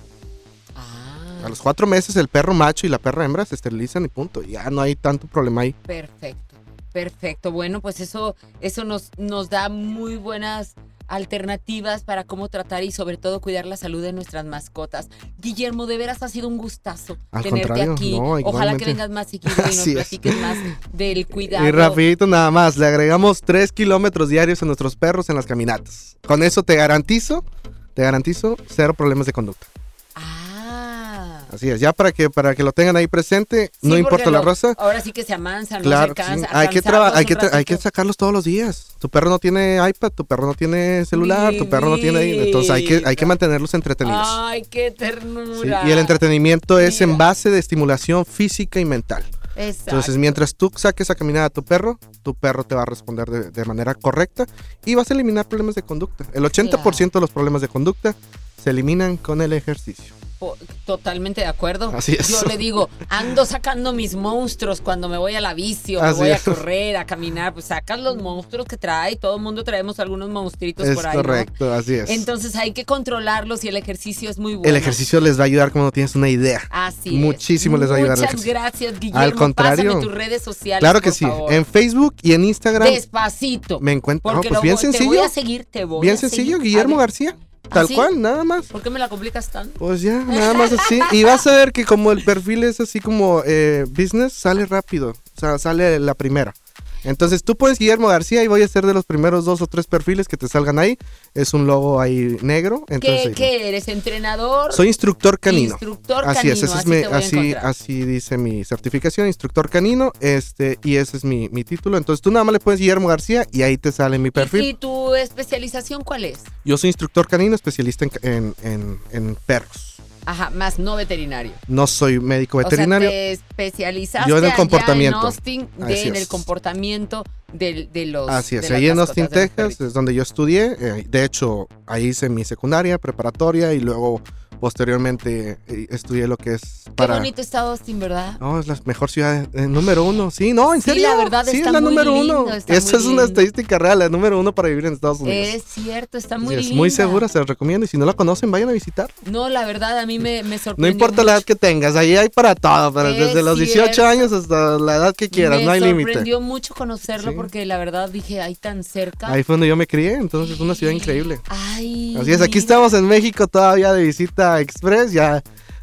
A los cuatro meses el perro macho y la perra hembra se esterilizan y punto. Ya no hay tanto problema ahí. Perfecto, perfecto. Bueno, pues eso, eso nos, nos da muy buenas alternativas para cómo tratar y sobre todo cuidar la salud de nuestras mascotas. Guillermo, de veras ha sido un gustazo tenerte aquí. Ojalá que vengas más seguido y nos platiques más del cuidado. Y rapidito nada más, le agregamos tres kilómetros diarios a nuestros perros en las caminatas. Con eso te garantizo, te garantizo cero problemas de conducta. Así es, ya para que para que lo tengan ahí presente, no importa la raza. Ahora sí que se amansan, claro, no se Hay que hay que hay que sacarlos todos los días. Tu perro no tiene iPad, tu perro no tiene celular, tu perro no tiene entonces hay que hay que mantenerlos entretenidos. Ay, qué ternura. y el entretenimiento es en base de estimulación física y mental. Exacto. Entonces, mientras tú saques a caminar a tu perro, tu perro te va a responder de, manera correcta y vas a eliminar problemas de conducta. El 80% de los problemas de conducta se eliminan con el ejercicio. Totalmente de acuerdo. Así es. Yo le digo, ando sacando mis monstruos cuando me voy a la bici o me voy a correr, a caminar, pues sacas los monstruos que trae, todo el mundo traemos algunos monstruitos por ahí. Correcto, así es. Entonces hay que controlarlos y el ejercicio es muy bueno. El ejercicio les va a ayudar cuando tienes una idea. Así Muchísimo les va a ayudar. Muchas gracias, Guillermo. Al contrario. Pásame tus redes sociales. Claro que sí. En Facebook y en Instagram. Despacito. Me encuentro. pues bien sencillo. Te voy a seguir, te voy Bien sencillo, Guillermo García. Tal ¿Ah, cual, nada más. ¿Por qué me la complicas tanto? Pues ya, nada más así. Y vas a ver que como el perfil es así como eh, business, sale rápido. O sea, sale la primera. Entonces tú puedes Guillermo García y voy a ser de los primeros dos o tres perfiles que te salgan ahí. Es un logo ahí negro. Entonces, ¿Qué, eres? ¿Entrenador? Soy instructor canino. Instructor así Es, así, así, dice mi certificación, instructor canino. Este, y ese es mi, título. Entonces tú nada más le pones Guillermo García y ahí te sale mi perfil. ¿Y, tu especialización cuál es? Yo soy instructor canino, especialista en, en perros. Ajá, más no veterinario. No soy médico veterinario. O sea, te especializaste Yo en el comportamiento. en Austin, en el comportamiento de, de los. Así es, ahí en Austin, Texas, es donde yo estudié. Eh, de hecho, ahí hice mi secundaria, preparatoria y luego Posteriormente eh, estudié lo que es para... Qué bonito está Austin, ¿verdad? No, es la mejor ciudad, eh, número uno. Sí, no, en serio. Sí, la verdad sí, está es la muy número lindo, uno. Esa es una estadística real, la número uno para vivir en Estados Unidos. Es cierto, está muy Es muy segura, se los recomiendo. Y si no la conocen, vayan a visitar. No, la verdad, a mí me, me sorprendió No importa la edad que tengas, ahí hay para todo, desde los 18 años hasta la edad que quieras, no hay límite. Me sorprendió mucho conocerlo porque la verdad dije, ahí tan cerca. Ahí fue donde yo me crié, entonces es una ciudad increíble. Ay. Así es, aquí estamos en México todavía de visita express, ya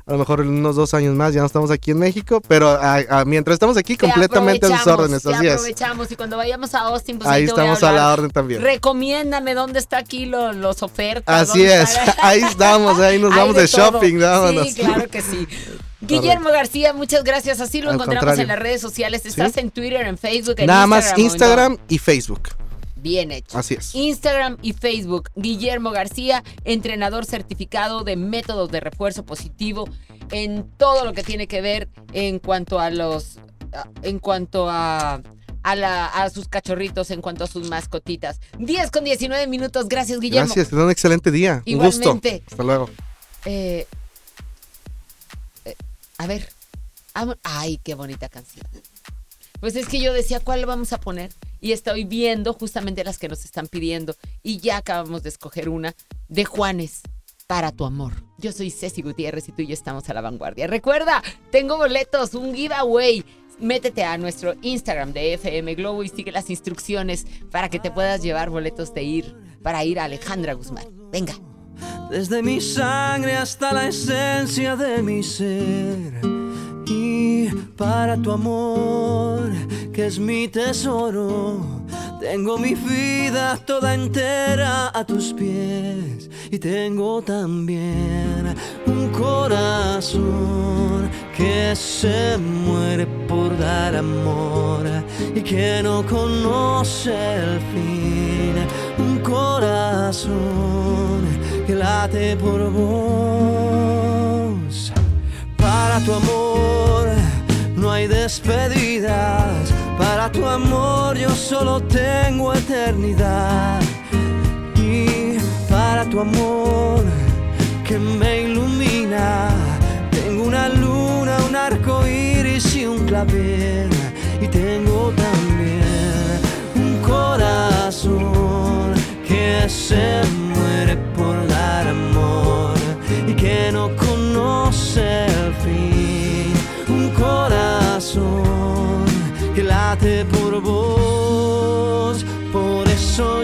a lo mejor en unos dos años más ya no estamos aquí en México, pero mientras estamos aquí completamente a sus órdenes. Así es. aprovechamos y cuando vayamos a Austin, pues ahí, estamos a, la orden también. Recomiéndame dónde está aquí los ofertas. Así es, ahí estamos, ahí nos vamos de, shopping, vámonos. Sí, claro que sí. Guillermo García, muchas gracias. Así lo encontramos en las redes sociales. Estás en Twitter, en Facebook, en Nada más Instagram y Facebook. Bien hecho. Así es. Instagram y Facebook. Guillermo García, entrenador certificado de métodos de refuerzo positivo en todo lo que tiene que ver en cuanto a los. En cuanto a. A, sus cachorritos, en cuanto a sus mascotitas. 10 con 19 minutos. Gracias, Guillermo. Gracias, un excelente día. Igualmente. Un gusto. Hasta luego. Eh, eh, a ver. Ay, qué bonita canción. Pues es que yo decía, ¿cuál vamos a poner? Y estoy viendo justamente las que nos están pidiendo. Y ya acabamos de escoger una de Juanes. para tu amor. Yo soy Ceci Gutiérrez y tú y yo estamos a la vanguardia. Recuerda, tengo boletos, un giveaway. Métete a nuestro Instagram de FM Globo y sigue las instrucciones para que te puedas llevar boletos de ir para ir a Alejandra Guzmán. Venga. Desde mi sangre hasta la esencia de mi ser. Para tu amor, que es mi tesoro tengo mi vida toda entera a tus pies y tengo también un corazón que se muere por dar amor y que no conoce el fin. Un corazón que late por vos. Para tu amor no hay despedidas para tu amor yo solo tengo eternidad. Y para tu amor que me ilumina, tengo una luna, un arco iris y un clavel. Y tengo también un corazón que se muere por dar amor y que no conoce. Corazón late por vos. Por eso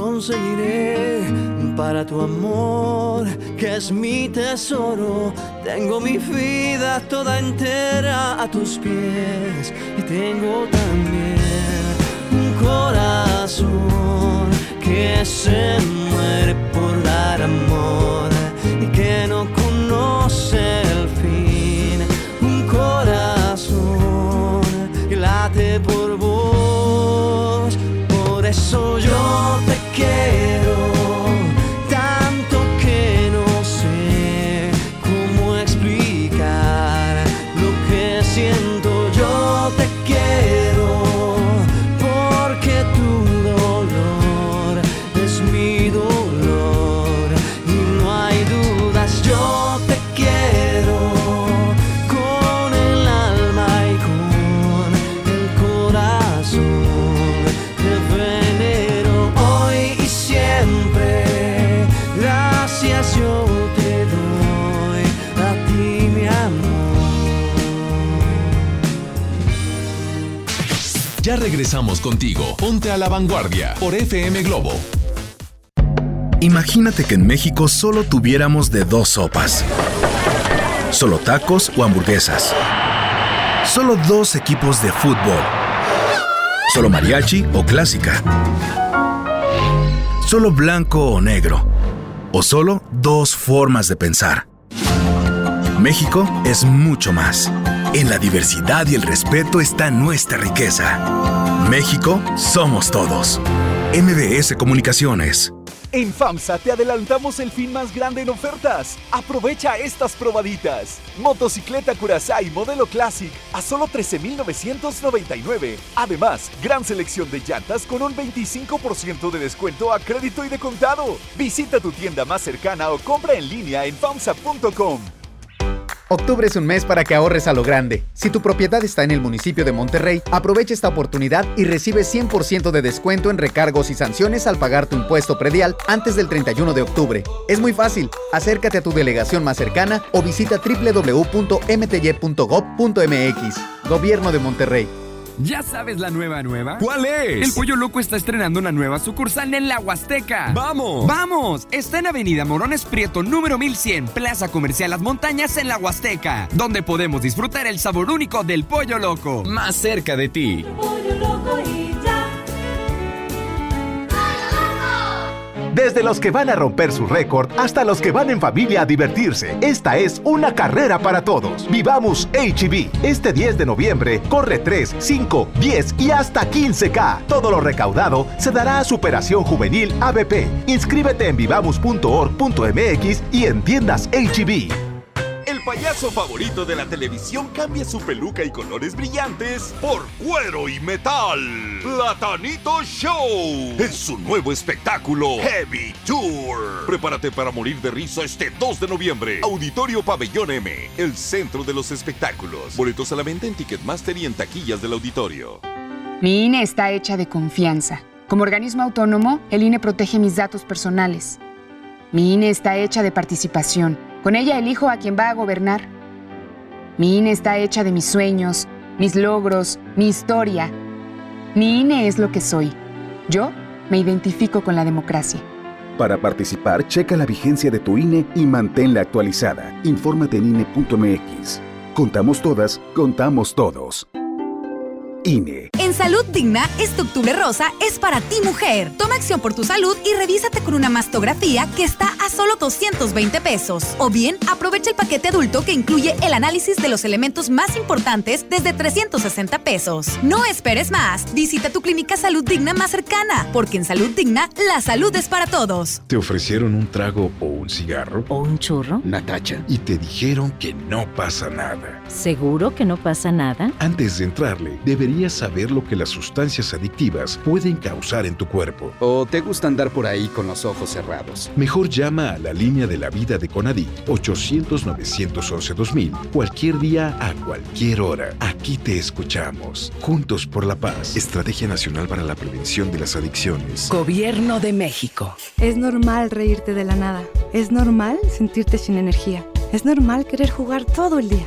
conseguiré para tu amor, que es mi tesoro. Tengo mi vida toda entera a tus pies y tengo también un corazón que se muere por dar amor y que no conoce yo contigo. Ponte a la vanguardia por FM Globo. Imagínate que en México solo tuviéramos de dos sopas. Solo tacos o hamburguesas. Solo dos equipos de fútbol. Solo mariachi o clásica. Solo blanco o negro. O solo dos formas de pensar. México es mucho más. En la diversidad y el respeto está nuestra riqueza. México somos todos. MBS Comunicaciones. En FAMSA te adelantamos el fin más grande en ofertas. Aprovecha estas probaditas. Motocicleta Curaçao modelo Classic a solo 13,999. Además, gran selección de llantas con un 25% de descuento a crédito y de contado. Visita tu tienda más cercana o compra en línea en FAMSA.com. Octubre es un mes para que ahorres a lo grande. Si tu propiedad está en el municipio de Monterrey, aprovecha esta oportunidad y recibe 100% de descuento en recargos y sanciones al pagar tu impuesto predial antes del 31 de octubre. Es muy fácil. Acércate a tu delegación más cercana o visita www.mty.gov.mx. Gobierno de Monterrey. ¿Ya sabes la nueva nueva? ¿Cuál es? El Pollo Loco está estrenando una nueva sucursal en la Huasteca. ¡Vamos! ¡Vamos! Está en Avenida Morones Prieto, número 1100, Plaza Comercial Las Montañas en la Huasteca, donde podemos disfrutar el sabor único del Pollo Loco. Más cerca de ti. Pollo Loco Desde los que van a romper su récord hasta los que van en familia a divertirse. Esta es una carrera para todos. Vivamos HB. Este 10 de noviembre corre 3, 5, 10 y hasta 15K. Todo lo recaudado se dará a Superación Juvenil ABP. Inscríbete en vivamos.org.mx y en tiendas HB. El payaso favorito de la televisión cambia su peluca y colores brillantes por cuero y metal. Platanito Show es su nuevo espectáculo Heavy Tour. Prepárate para morir de risa este 2 de noviembre. Auditorio Pabellón M, el centro de los espectáculos. Boletos a la venta en Ticketmaster y en taquillas del auditorio. Mi INE está hecha de confianza. Como organismo autónomo, el INE protege mis datos personales. Mi INE está hecha de participación. Con ella elijo a quien va a gobernar. Mi INE está hecha de mis sueños, mis logros, mi historia. Mi INE es lo que soy. Yo me identifico con la democracia. Para participar, checa la vigencia de tu INE y manténla actualizada. Infórmate en INE.mx. Contamos todas, contamos todos. INE. En Salud Digna, este octubre rosa es para ti mujer. Toma acción por tu salud y revísate con una mastografía que está a solo 220 pesos. O bien, aprovecha el paquete adulto que incluye el análisis de los elementos más importantes desde 360 pesos. No esperes más. Visita tu clínica Salud Digna más cercana, porque en Salud Digna, la salud es para todos. ¿Te ofrecieron un trago o un cigarro? ¿O un churro? Natacha. Y te dijeron que no pasa nada. ¿Seguro que no pasa nada? Antes de entrarle, deberías saber lo que las sustancias adictivas pueden causar en tu cuerpo. ¿O te gusta andar por ahí con los ojos cerrados? Mejor llama a la línea de la vida de Conadic 800-911-2000 cualquier día a cualquier hora. Aquí te escuchamos. Juntos por la paz. Estrategia Nacional para la Prevención de las Adicciones. Gobierno de México. Es normal reírte de la nada. Es normal sentirte sin energía. Es normal querer jugar todo el día.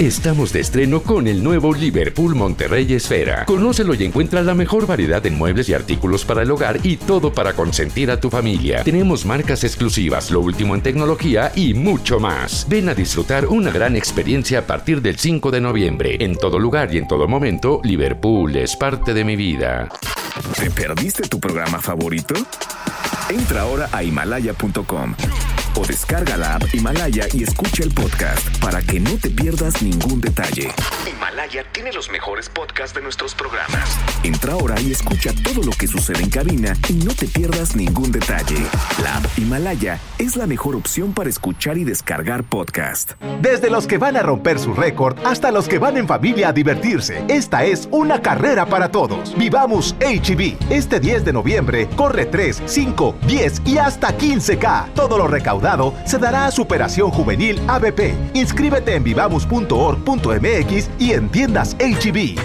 Estamos de estreno con el nuevo Liverpool Monterrey Esfera. Conócelo y encuentra la mejor variedad de muebles y artículos para el hogar y todo para consentir a tu familia. Tenemos marcas exclusivas, lo último en tecnología y mucho más. Ven a disfrutar una gran experiencia a partir del 5 de noviembre. En todo lugar y en todo momento, Liverpool es parte de mi vida. ¿Te perdiste tu programa favorito? Entra ahora a himalaya.com o descarga la app Himalaya y escucha el podcast para que no te pierdas ningún detalle. Himalaya tiene los mejores podcasts de nuestros programas. Entra ahora y escucha todo lo que sucede en cabina y no te pierdas ningún detalle. La app Himalaya es la mejor opción para escuchar y descargar podcast. Desde los que van a romper su récord hasta los que van en familia a divertirse. Esta es una carrera para todos. Vivamos HB. Este 10 de noviembre corre 3, 5, 10 y hasta 15K. Todo lo recaudado se dará a Superación Juvenil ABP. Inscríbete en vivamos.org.mx y en tiendas HB.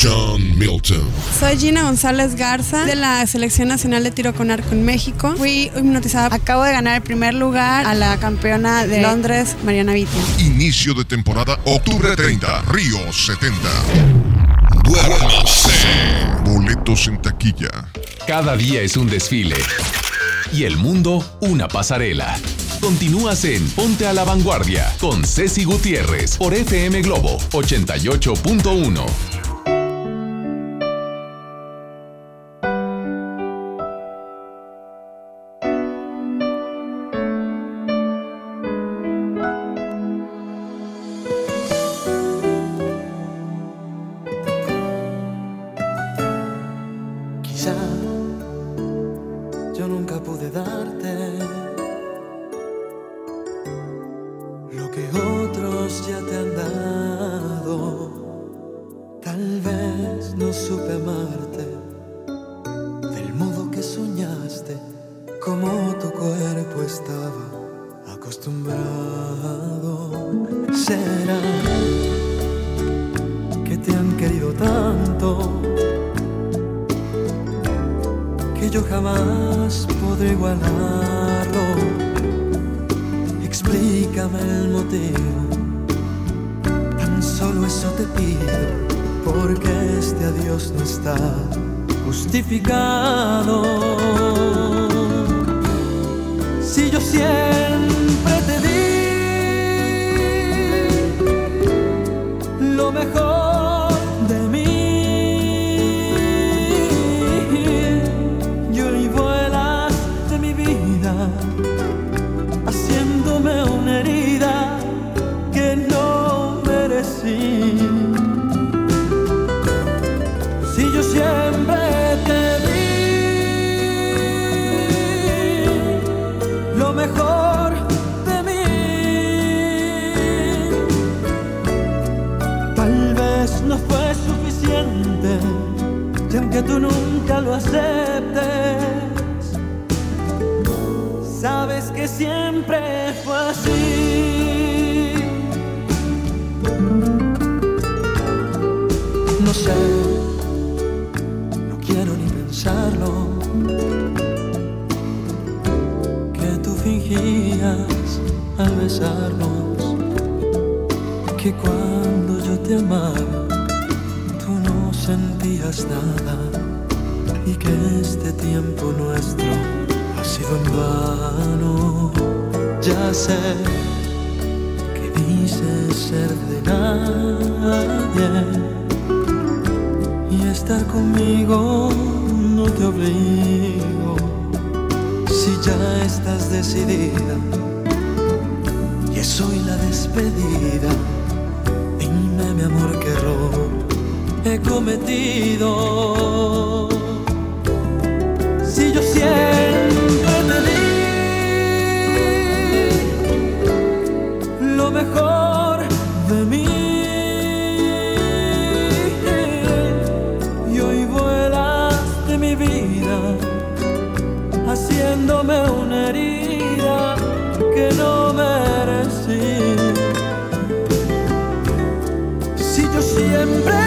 John Milton. Soy Gina González Garza de la Selección Nacional de Tiro con Arco en México. Fui hipnotizada. Acabo de ganar el primer lugar a la campeona de Londres, Mariana Vitti. Inicio de temporada, octubre 30, Río 70. Duérmase. Boletos en taquilla. Cada día es un desfile y el mundo una pasarela. Continúas en Ponte a la Vanguardia con Ceci Gutiérrez por FM Globo 88.1. siempre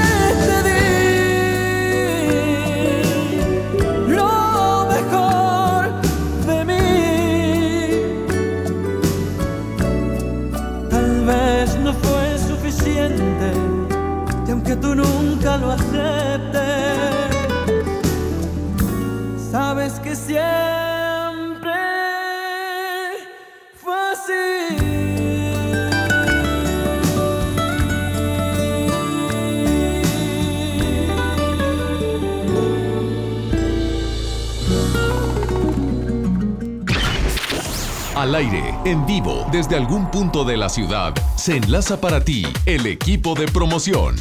en vivo, desde algún punto de la ciudad, se enlaza para ti el equipo de promoción.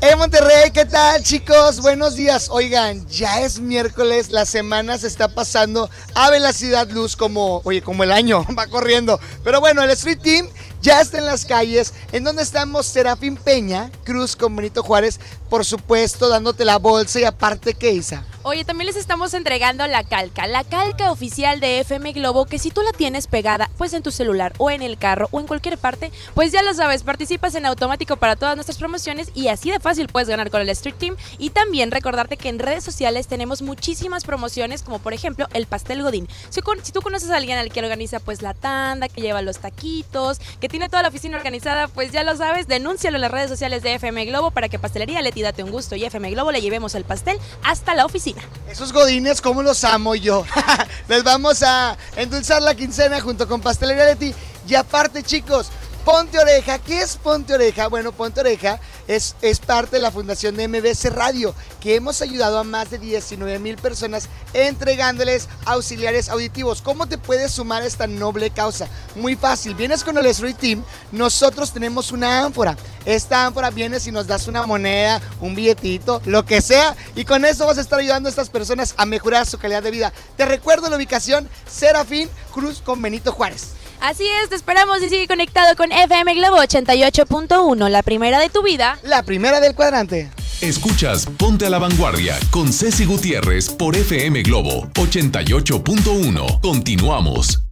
¡Eh, Monterrey! ¿Qué tal, chicos? Buenos días. Oigan, ya es miércoles, la semana se está pasando a velocidad luz como, oye, como el año, va corriendo. Pero bueno, el Street Team ya está en las calles, en donde estamos Serafín Peña, Cruz con Benito Juárez, por supuesto, dándote la bolsa y aparte, ¿qué Isa? Oye, también les estamos entregando la calca, la calca oficial de FM Globo, que si tú la tienes pegada, pues en tu celular o en el carro o en cualquier parte, pues ya lo sabes, participas en automático para todas nuestras promociones y así de fácil puedes ganar con el Street Team. Y también recordarte que en redes sociales tenemos muchísimas promociones, como por ejemplo el pastel Godín. Si, tú conoces a alguien al que organiza pues la tanda, que lleva los taquitos, que tiene toda la oficina organizada, pues ya lo sabes, denúncialo en las redes sociales de FM Globo para que Pastelería Leti date un gusto y FM Globo le llevemos el pastel hasta la oficina. Esos godines, ¿cómo los amo yo? Les vamos a endulzar la quincena junto con Pastelería Leti. Y aparte, chicos, Ponte Oreja. ¿Qué es Ponte Oreja? Bueno, Ponte Oreja es, es parte de la fundación de MBC Radio, que hemos ayudado a más de 19 mil personas entregándoles auxiliares auditivos. ¿Cómo te puedes sumar a esta noble causa? Muy fácil. Vienes con el Street Team. Nosotros tenemos una ánfora. Esta ánfora vienes y nos das una moneda, un billetito, lo que sea. Y con eso vas a estar ayudando a estas personas a mejorar su calidad de vida. Te recuerdo la ubicación Serafín Cruz con Benito Juárez. Así es, te esperamos y sigue conectado con FM Globo 88.1, la primera de tu vida. La primera del cuadrante. Escuchas Ponte a la Vanguardia con Ceci Gutiérrez por FM Globo 88.1. Continuamos.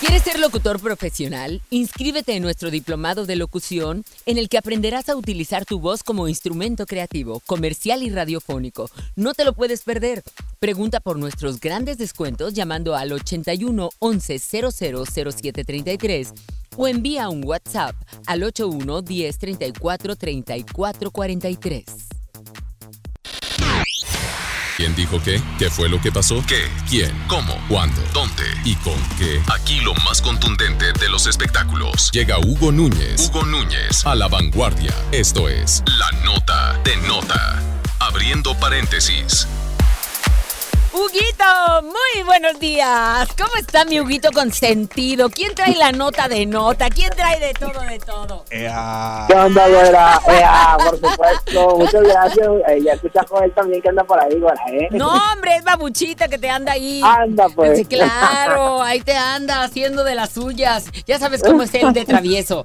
¿Quieres ser locutor profesional? Inscríbete en nuestro diplomado de locución en el que aprenderás a utilizar tu voz como instrumento creativo, comercial y radiofónico. No te lo puedes perder. Pregunta por nuestros grandes descuentos llamando al 81 11 000733 o envía un WhatsApp al 81 10 34 34 43. ¿Quién dijo qué? ¿Qué fue lo que pasó? ¿Qué? ¿Quién? ¿Cómo? ¿Cuándo? ¿Dónde? ¿Y con qué? Aquí lo más contundente de los espectáculos. Llega Hugo Núñez. Hugo Núñez a la vanguardia. Esto es La Nota de Nota. Abriendo paréntesis. Huguito, muy buenos días. ¿Cómo está mi Huguito consentido? ¿Quién trae la nota de nota? ¿Quién trae de todo, de todo? ¿Qué onda, güera? Ea, por supuesto. Muchas gracias. Eh, ya escucha Joel también que anda por ahí, güera, ¿eh? No, hombre, es babuchita que te anda ahí. Anda, pues. Sí, claro, ahí te anda haciendo de las suyas. Ya sabes cómo es él de travieso.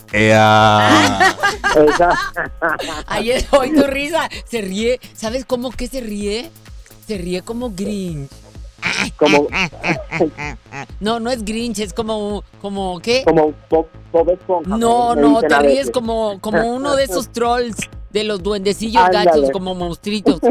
Ayer hoy tu risa se ríe. ¿Sabes cómo que se ríe? Se ríe como Grinch. Como, No, no es Grinch, es como, como ¿qué? como Bob, Bob Esponja. No, no, te ríes como, como uno de esos trolls de los duendecillos Ándale. gachos, como monstruitos.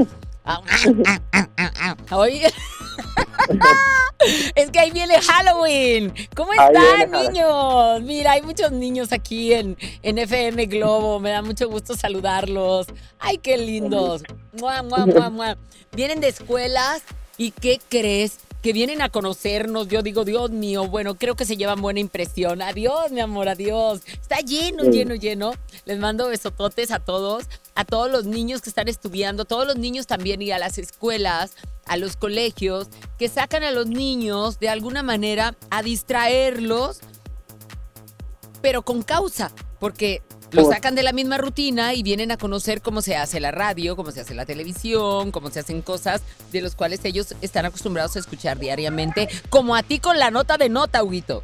Ah, Oye. Es que ahí viene Halloween. ¿Cómo están, niños? Mira, hay muchos niños aquí en, en FM Globo. Me da mucho gusto saludarlos. Ay, qué lindos. Mua, mua, mua. Vienen de escuelas y ¿qué crees? Que vienen a conocernos. Yo digo, Dios mío, bueno, creo que se llevan buena impresión. Adiós, mi amor, adiós. Está lleno, Sí. lleno, lleno. Les mando besototes a todos, a todos los niños que están estudiando, todos los niños también y a las escuelas, a los colegios, que sacan a los niños de alguna manera a distraerlos, pero con causa, porque Por- sacan de la misma rutina y vienen a conocer cómo se hace la radio, cómo se hace la televisión, cómo se hacen cosas de los cuales ellos están acostumbrados a escuchar diariamente, como a ti con la nota de nota, Huguito.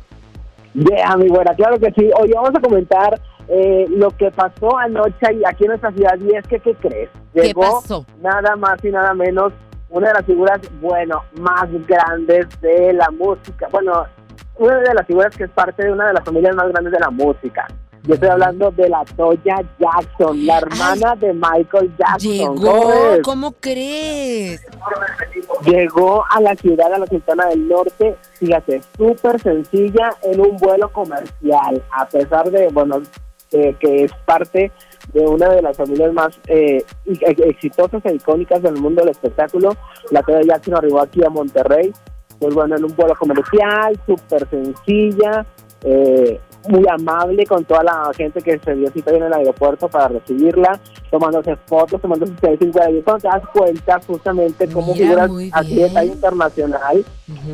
Yeah, mi güera, claro que sí. Hoy vamos a comentar eh, lo que pasó anoche aquí en nuestra ciudad. Y es que, ¿qué crees? ¿Qué Llegó pasó? nada más y nada menos una de las figuras, bueno, más grandes de la música. Bueno, una de las figuras que es parte de una de las familias más grandes de la música. Yo estoy hablando de la Toya Jackson, la hermana de Michael Jackson. ¿Cómo Llegó? ¿cómo crees? Llegó a la ciudad, a la Sultana del Norte, fíjate, súper sencilla en un vuelo comercial, a pesar de, bueno, eh, que es parte de una de las familias más eh, exitosas e icónicas del mundo del espectáculo. La Toya Jackson arribó aquí a Monterrey, pues bueno, en un vuelo comercial, súper sencilla, eh, muy amable con toda la gente que se dio cita en el aeropuerto para recibirla, tomándose fotos, tomándose selfies, güey, y cuando te das cuenta justamente cómo figuras así de talla internacional,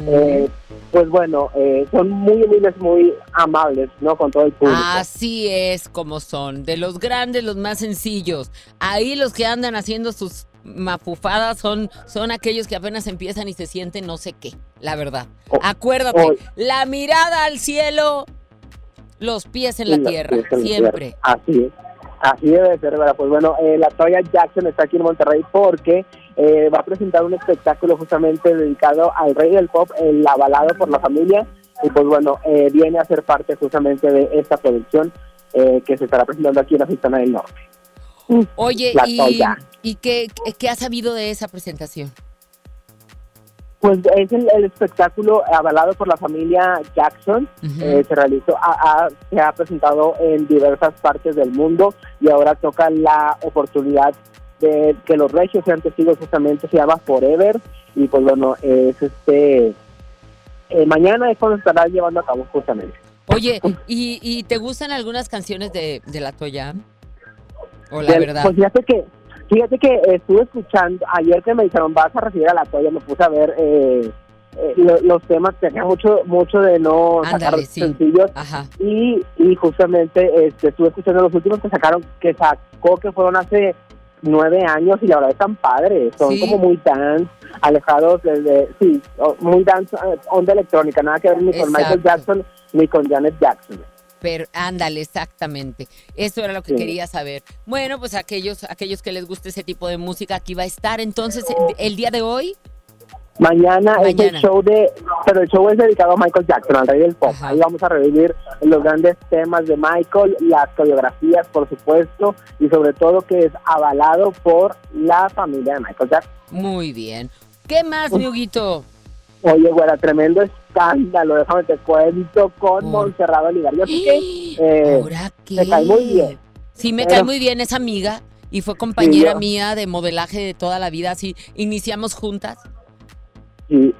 eh, pues bueno, eh, son muy humildes, muy amables, ¿no? Con todo el público. Así es como son, de los grandes, los más sencillos. Ahí los que andan haciendo sus mafufadas son, son aquellos que apenas empiezan y se sienten no sé qué, la verdad. Acuérdate, oh. la mirada al cielo, los pies en la tierra, la siempre. tierra. Así es. Así debe ser, ¿verdad? Pues bueno, eh, la Toya Jackson está aquí en Monterrey porque eh, va a presentar un espectáculo justamente dedicado al rey del pop, el avalado por la familia. Y pues bueno, eh, viene a ser parte justamente de esta producción eh, que se estará presentando aquí en la del Norte. Oye, La ¿y, Toya. ¿y qué, qué has sabido de esa presentación? Pues es el, el espectáculo avalado por la familia Jackson. Eh, se realizó, ha- ha- se ha presentado en diversas partes del mundo y ahora toca la oportunidad de que los regios sean testigos justamente, se llama Forever y pues bueno, es este, eh, mañana es cuando estará llevando a cabo justamente. Oye, ¿y, y te gustan algunas canciones de, de La Toya? O la Del- verdad. Pues fíjate que, fíjate que estuve escuchando, ayer que me dijeron vas a recibir a la toalla, me puse a ver eh, eh, lo- los temas, tenía mucho, mucho de no sacar Ándale, sí. sencillos Ajá. y, y justamente este, estuve escuchando los últimos que sacaron, que sacó que fueron hace nueve años y la verdad están padres, son Sí. como muy dance, alejados desde, sí, muy dance, eh, onda electrónica, nada que ver ni con Michael. Jackson ni con Janet Jackson. Pero ándale, exactamente. Eso era lo que Sí. quería saber. Bueno, pues aquellos, aquellos que les guste ese tipo de música, aquí va a estar. Entonces, el, día de hoy, Mañana, es el show de, pero el show es dedicado a Michael Jackson, al rey del pop. Ahí vamos a revivir los grandes temas de Michael, las coreografías, por supuesto, y sobre todo que es avalado por la familia de Michael Jackson. muy bien. ¿Qué más, mi Huguito? Oye, güera, tremendo escándalo, déjame te cuento con Montserrat Olivario. Así que, eh, me cae muy bien. Sí, me Pero- cae muy bien esa amiga y fue compañera yo- mía de modelaje de toda la vida. Así iniciamos juntas. Sí,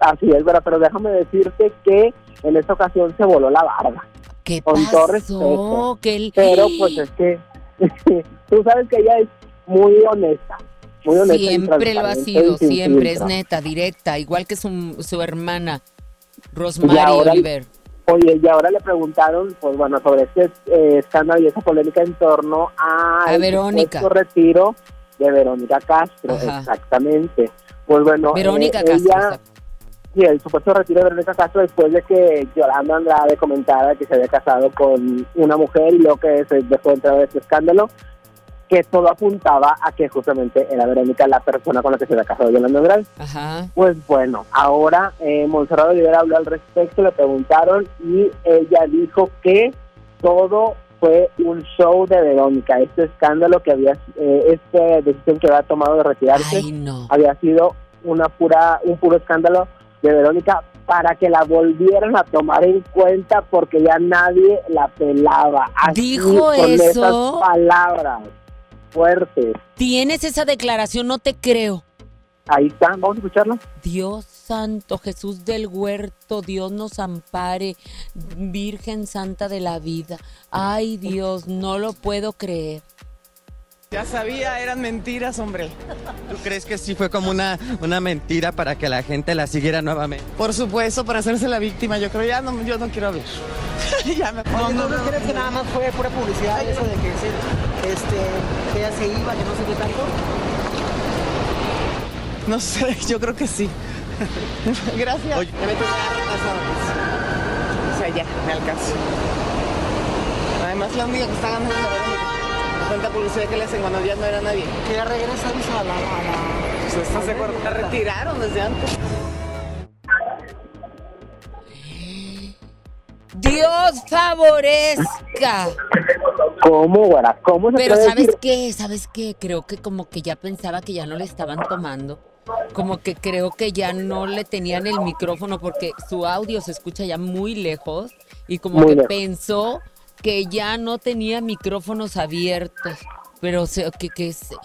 así es, güera, pero déjame decirte que en esta ocasión se voló la barba. ¿Qué con pasó? todo respeto. Que el- Pero pues es que tú sabes que ella es muy honesta. Muy honesta y Siempre lo ha sido, y siempre es neta, directa, igual que su, su hermana, Y Rosemary ahora- Oliver. Oye, y ahora le preguntaron, pues bueno, sobre este eh, escándalo y esa polémica en torno a, A Verónica. supuesto retiro de Verónica Castro, Ajá. exactamente. Pues bueno, Verónica eh, Castro, ella-. Sí, el supuesto retiro de Verónica Castro después de que Yolanda Andrade comentara que se había casado con una mujer y luego que se dejó entrar este escándalo, que todo apuntaba a que justamente era Verónica la persona con la que se había casado Yolanda Andrade. Ajá. Pues bueno, ahora eh, Monserrat Olivera habló al respecto, le preguntaron y ella dijo que todo fue un show de Verónica. Este escándalo que había, eh, esta decisión que había tomado de retirarse, había sido una pura, un puro escándalo de Verónica para que la volvieran a tomar en cuenta porque ya nadie la pelaba. Así, ¿Dijo con eso? esas palabras fuertes. Tienes esa declaración, no te creo. Ahí está, vamos a escucharlo. Dios santo, Jesús del huerto, Dios nos ampare, Virgen Santa de la vida. Ay Dios, no lo puedo creer. Ya sabía, eran mentiras, hombre. ¿Tú crees que sí fue como una, una mentira para que la gente la siguiera nuevamente? Por supuesto, para hacerse la víctima. Yo creo, ya no, yo no quiero hablar. ya me Oye, ¿tú no crees que nada más fue pura publicidad eso de que, se- este, que ella se iba, que no sé qué tanto? No sé, yo creo que sí. Gracias. Oye, me meto. O sea, ya, me alcanzo. Además, la única que está ganando es la Verónica. Tanta publicidad que le hacen cuando ya no era nadie. Que ya regresa a la... A la... Pues, ¿Estás de acuerdo? La retiraron desde antes. Dios favorezca. ¿Cómo, güera? ¿Cómo se Pero puede ¿sabes decir? qué? ¿Sabes qué? Creo que como que ya pensaba que ya no le estaban tomando. Como que creo que ya no le tenían el micrófono porque su audio se escucha ya muy lejos y como Muy que lejos. pensó que ya no tenía micrófonos abiertos. Pero se, que, que se-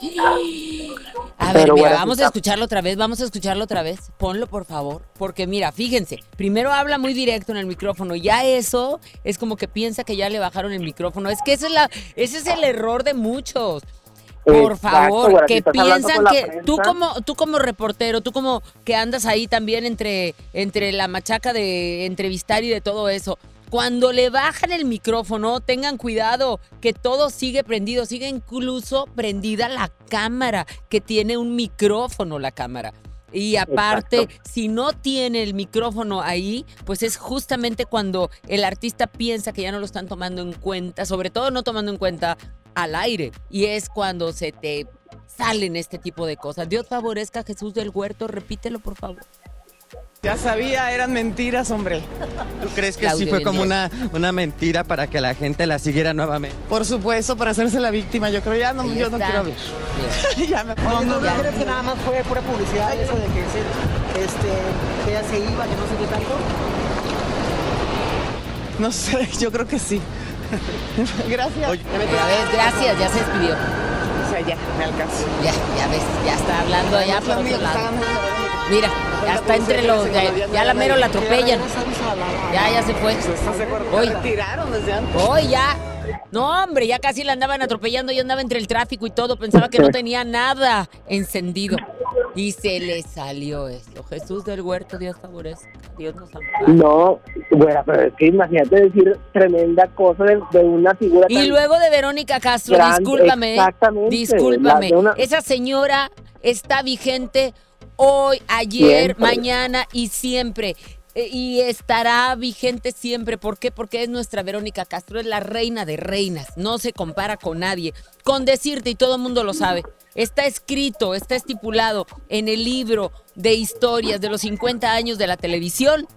A ver, Pero, mira, vamos a escucharlo otra vez, vamos a escucharlo otra vez. Ponlo, por favor. Porque mira, fíjense, primero habla muy directo en el micrófono. Ya eso es como que piensa que ya le bajaron el micrófono. Es que ese es, la, ese es el error de muchos. Por Exacto, favor, que piensan que tú como tú como reportero, tú como que andas ahí también entre entre la machaca de entrevistar y de todo eso. Cuando le bajan el micrófono, tengan cuidado que todo sigue prendido, sigue incluso prendida la cámara, que tiene un micrófono la cámara. Y aparte, Exacto. si no tiene el micrófono ahí, pues es justamente cuando el artista piensa que ya no lo están tomando en cuenta, sobre todo no tomando en cuenta al aire. Y es cuando se te salen este tipo de cosas. Dios favorezca a Jesús del Huerto, repítelo por favor. Ya sabía, eran mentiras, hombre. ¿Tú crees que sí fue como una, una mentira para que la gente la siguiera nuevamente? Por supuesto, para hacerse la víctima. Yo creo, ya no, Ahí yo no quiero hablar. ya me Oye, ¿tú no ya. crees que nada más fue pura publicidad eso de que, se, este, que ella se iba, que no sé qué tanto? No sé, yo creo que sí. Gracias. Oye, Ya ves, gracias, ya se despidió. Ya, me alcanzo. Ya, ya ves, ya está hablando allá por otro lado. Mira, ya está entre los, ya, ya la mero la atropellan. Ya, ya se fue. Hoy. La retiraron desde antes. Hoy ya. No, hombre, ya casi la andaban atropellando. Yo andaba entre el tráfico y todo. Pensaba que no tenía nada encendido. Y se le salió esto. Jesús del huerto, Dios favorezca. Dios nos ampare. No, bueno, pero es que imagínate decir tremenda cosa de, de una figura Y tan- luego de Verónica Castro, discúlpame. exactamente, Discúlpame. una- Esa señora está vigente hoy, ayer, Siempre. mañana y siempre. eh, y estará vigente siempre. ¿Por qué? Porque es nuestra Verónica Castro, es la reina de reinas, no se compara con nadie. Con decirte, y todo el mundo lo sabe, está escrito, está estipulado en el libro de historias de los 50 años de la televisión,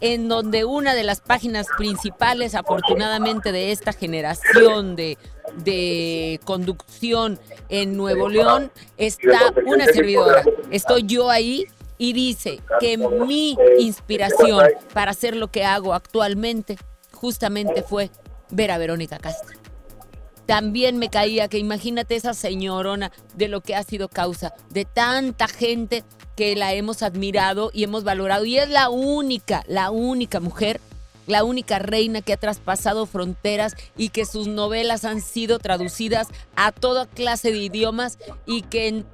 en donde una de las páginas principales, afortunadamente, de esta generación de, de conducción en Nuevo León, está una servidora. Estoy yo ahí y dice que mi inspiración para hacer lo que hago actualmente justamente fue ver a Verónica Castro. También me caía que imagínate esa señorona de lo que ha sido causa de tanta gente que la hemos admirado y hemos valorado. Y es la única, la única mujer, la única reina que ha traspasado fronteras y que sus novelas han sido traducidas a toda clase de idiomas y que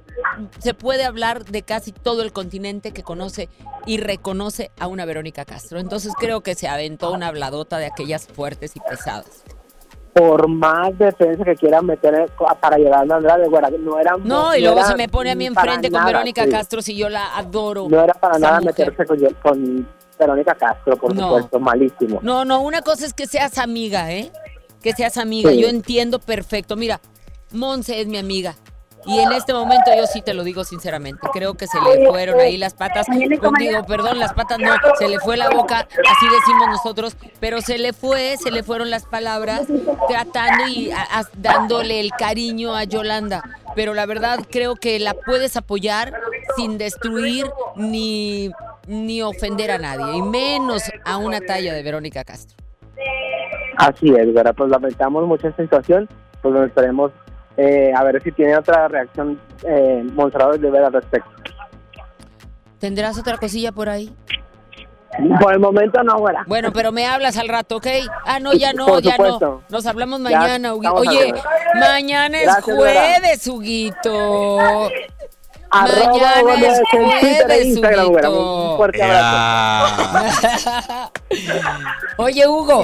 se puede hablar de casi todo el continente que conoce y reconoce a una Verónica Castro. Entonces creo que se aventó una habladota de aquellas fuertes y pesadas. Por más defensa que quieran meter para llegar a Andrade, güera, no era No, y luego se me pone a mí enfrente con nada, Verónica sí. Castro si yo la adoro. No era para nada mujer. meterse con, con Verónica Castro, por No. supuesto, malísimo. No, no, una cosa es que seas amiga, ¿eh? Que seas amiga. Sí. Yo entiendo perfecto. Mira, Monse es mi amiga. Y en este momento yo sí te lo digo sinceramente. Creo que se le fueron ahí las patas. Digo, perdón, las patas no. Se le fue la boca, así decimos nosotros. Pero se le fue, se le fueron las palabras tratando y a- a- dándole el cariño a Yolanda. Pero la verdad creo que la puedes apoyar sin destruir ni, ni ofender a nadie. Y menos a una talla de Verónica Castro. Así es, güera, pues lamentamos mucho esta situación, pues nos esperemos eh, a ver si tiene otra reacción eh, Monserrat de ver al respecto. ¿Tendrás otra cosilla por ahí? Por el momento no, güera. Bueno, pero me hablas al rato, ¿ok? Ah, no, ya no, Por ya no. Nos hablamos mañana, Huguito. Oye, mañana es Gracias, jueves, Huguito. Arroba Mañana Hugo es López en Twitter e jueves, Instagram. Huguito. Un fuerte abrazo. Oye, Hugo,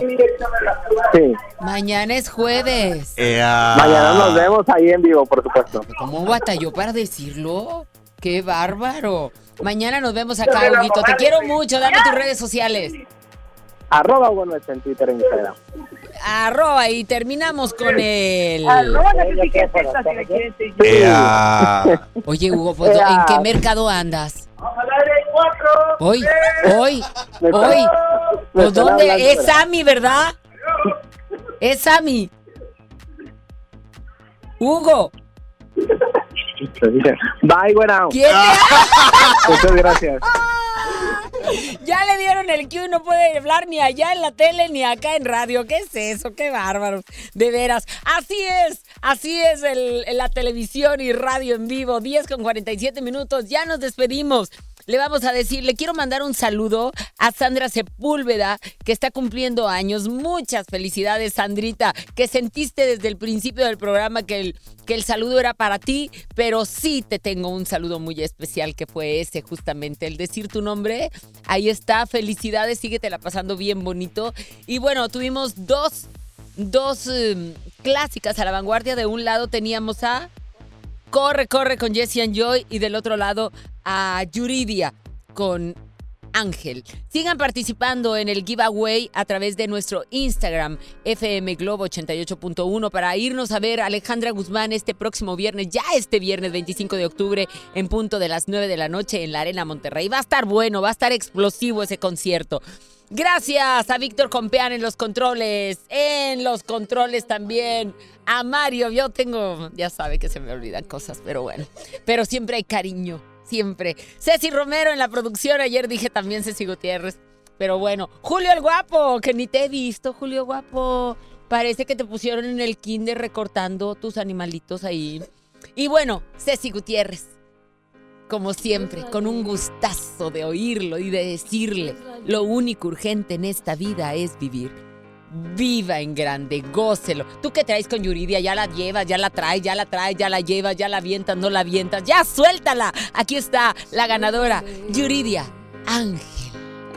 Sí. mañana es jueves. Mañana nos vemos ahí en vivo, por supuesto. ¿Cómo batalló para decirlo? ¡Qué bárbaro! Mañana nos vemos acá, Huguito. Te quiero mucho. Dame tus redes sociales. Arroba Hugo López en Twitter e Instagram. Arroba y terminamos con el... Oye, Hugo, pues, ¿en qué mercado andas? Hoy, hoy, hoy. Pues, ¿dónde? hablando, Es. Sammy, ¿verdad? Es Sammy. Hugo. Bye, güera. ¿Quién te- Muchas gracias. Ya le dieron el cue, no puede hablar ni allá en la tele ni acá en radio. ¿Qué es eso? Qué bárbaro. De veras. Así es, así es la televisión y radio en vivo. 10 con 47 minutos. Ya nos despedimos. Le vamos a decir, le quiero mandar un saludo a Sandra Sepúlveda, que está cumpliendo años. Muchas felicidades, Sandrita, que sentiste desde el principio del programa que el, que el saludo era para ti, pero sí te tengo un saludo muy especial que fue ese, justamente, el decir tu nombre. Ahí está, felicidades, síguetela pasando bien bonito. Y bueno, tuvimos dos, dos em, clásicas a la vanguardia. De un lado teníamos a Corre, corre con Jesse and Joy y del otro lado a Yuridia con Ángel. Sigan participando en el giveaway a través de nuestro Instagram FM Globo 88.1 para irnos a ver a Alejandra Guzmán este próximo viernes, ya este viernes 25 de octubre en punto de las 9 de la noche en la Arena Monterrey. Va a estar bueno, va a estar explosivo ese concierto. Gracias a Víctor Compeán en los controles, en los controles también. A Mario, yo tengo, ya sabe que se me olvidan cosas, pero bueno. Pero siempre hay cariño, siempre. Ceci Romero en la producción, ayer dije también Ceci Gutiérrez. Pero bueno, Julio el Guapo, que ni te he visto, Julio Guapo. Parece que te pusieron en el kinder recortando tus animalitos ahí. Y bueno, Ceci Gutiérrez como siempre, con un gustazo de oírlo y de decirle, lo único urgente en esta vida es vivir. Viva en grande, gócelo. ¿Tú qué traes con Yuridia? Ya la llevas, ya la traes, ya la traes, ya la llevas, ya la avientas, no la avientas. ¡Ya suéltala! Aquí está la ganadora, Yuridia Ángel.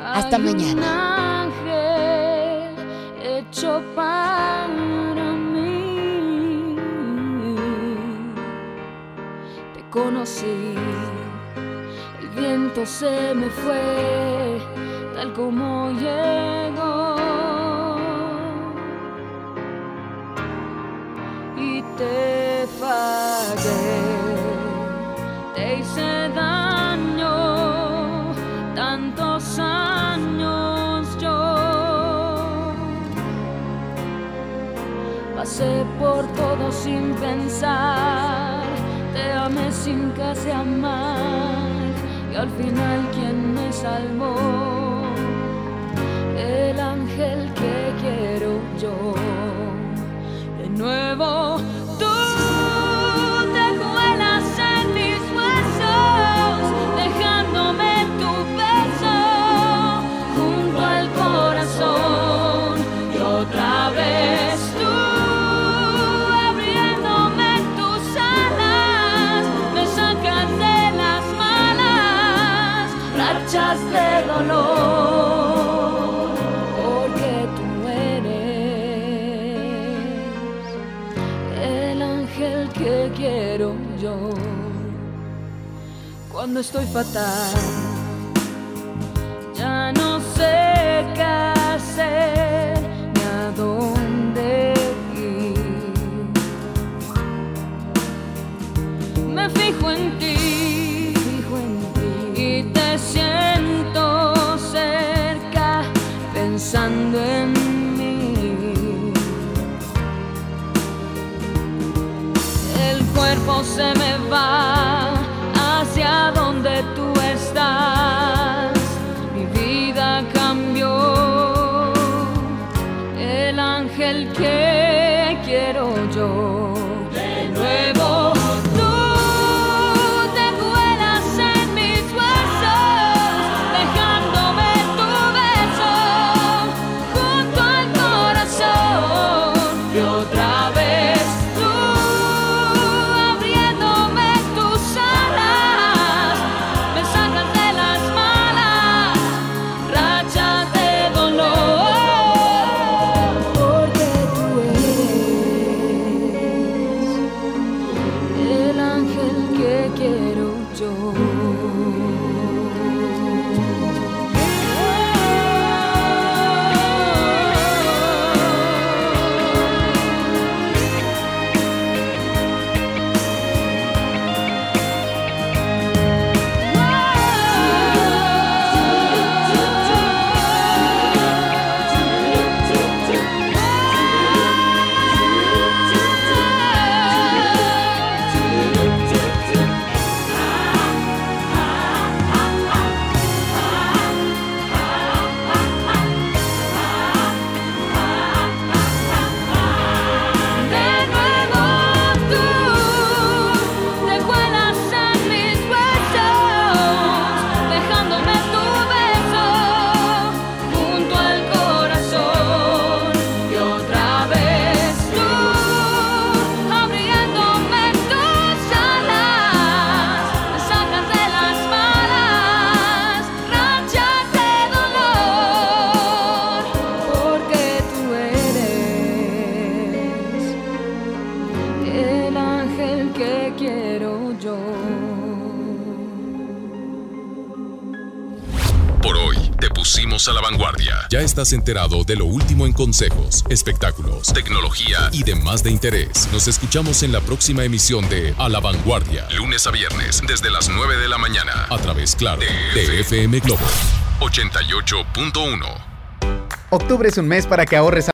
Hasta mañana. ángel hecho para mí. Te conocí, viento se me fue, tal como llegó. Y te fallé, te hice daño, tantos años yo. Pasé por todo sin pensar, te amé sin casi amar al final quien me salvó, el ángel estoy fatal. Ya no sé qué hacer ni a dónde ir. Me fijo en ti, y te siento cerca pensando en mí. El cuerpo se me estás enterado de lo último en consejos, espectáculos, tecnología y demás de interés. Nos escuchamos en la próxima emisión de A la Vanguardia, lunes a viernes desde las 9 de la mañana a través claro de FM Globo 88.1. Octubre es un mes para que ahorres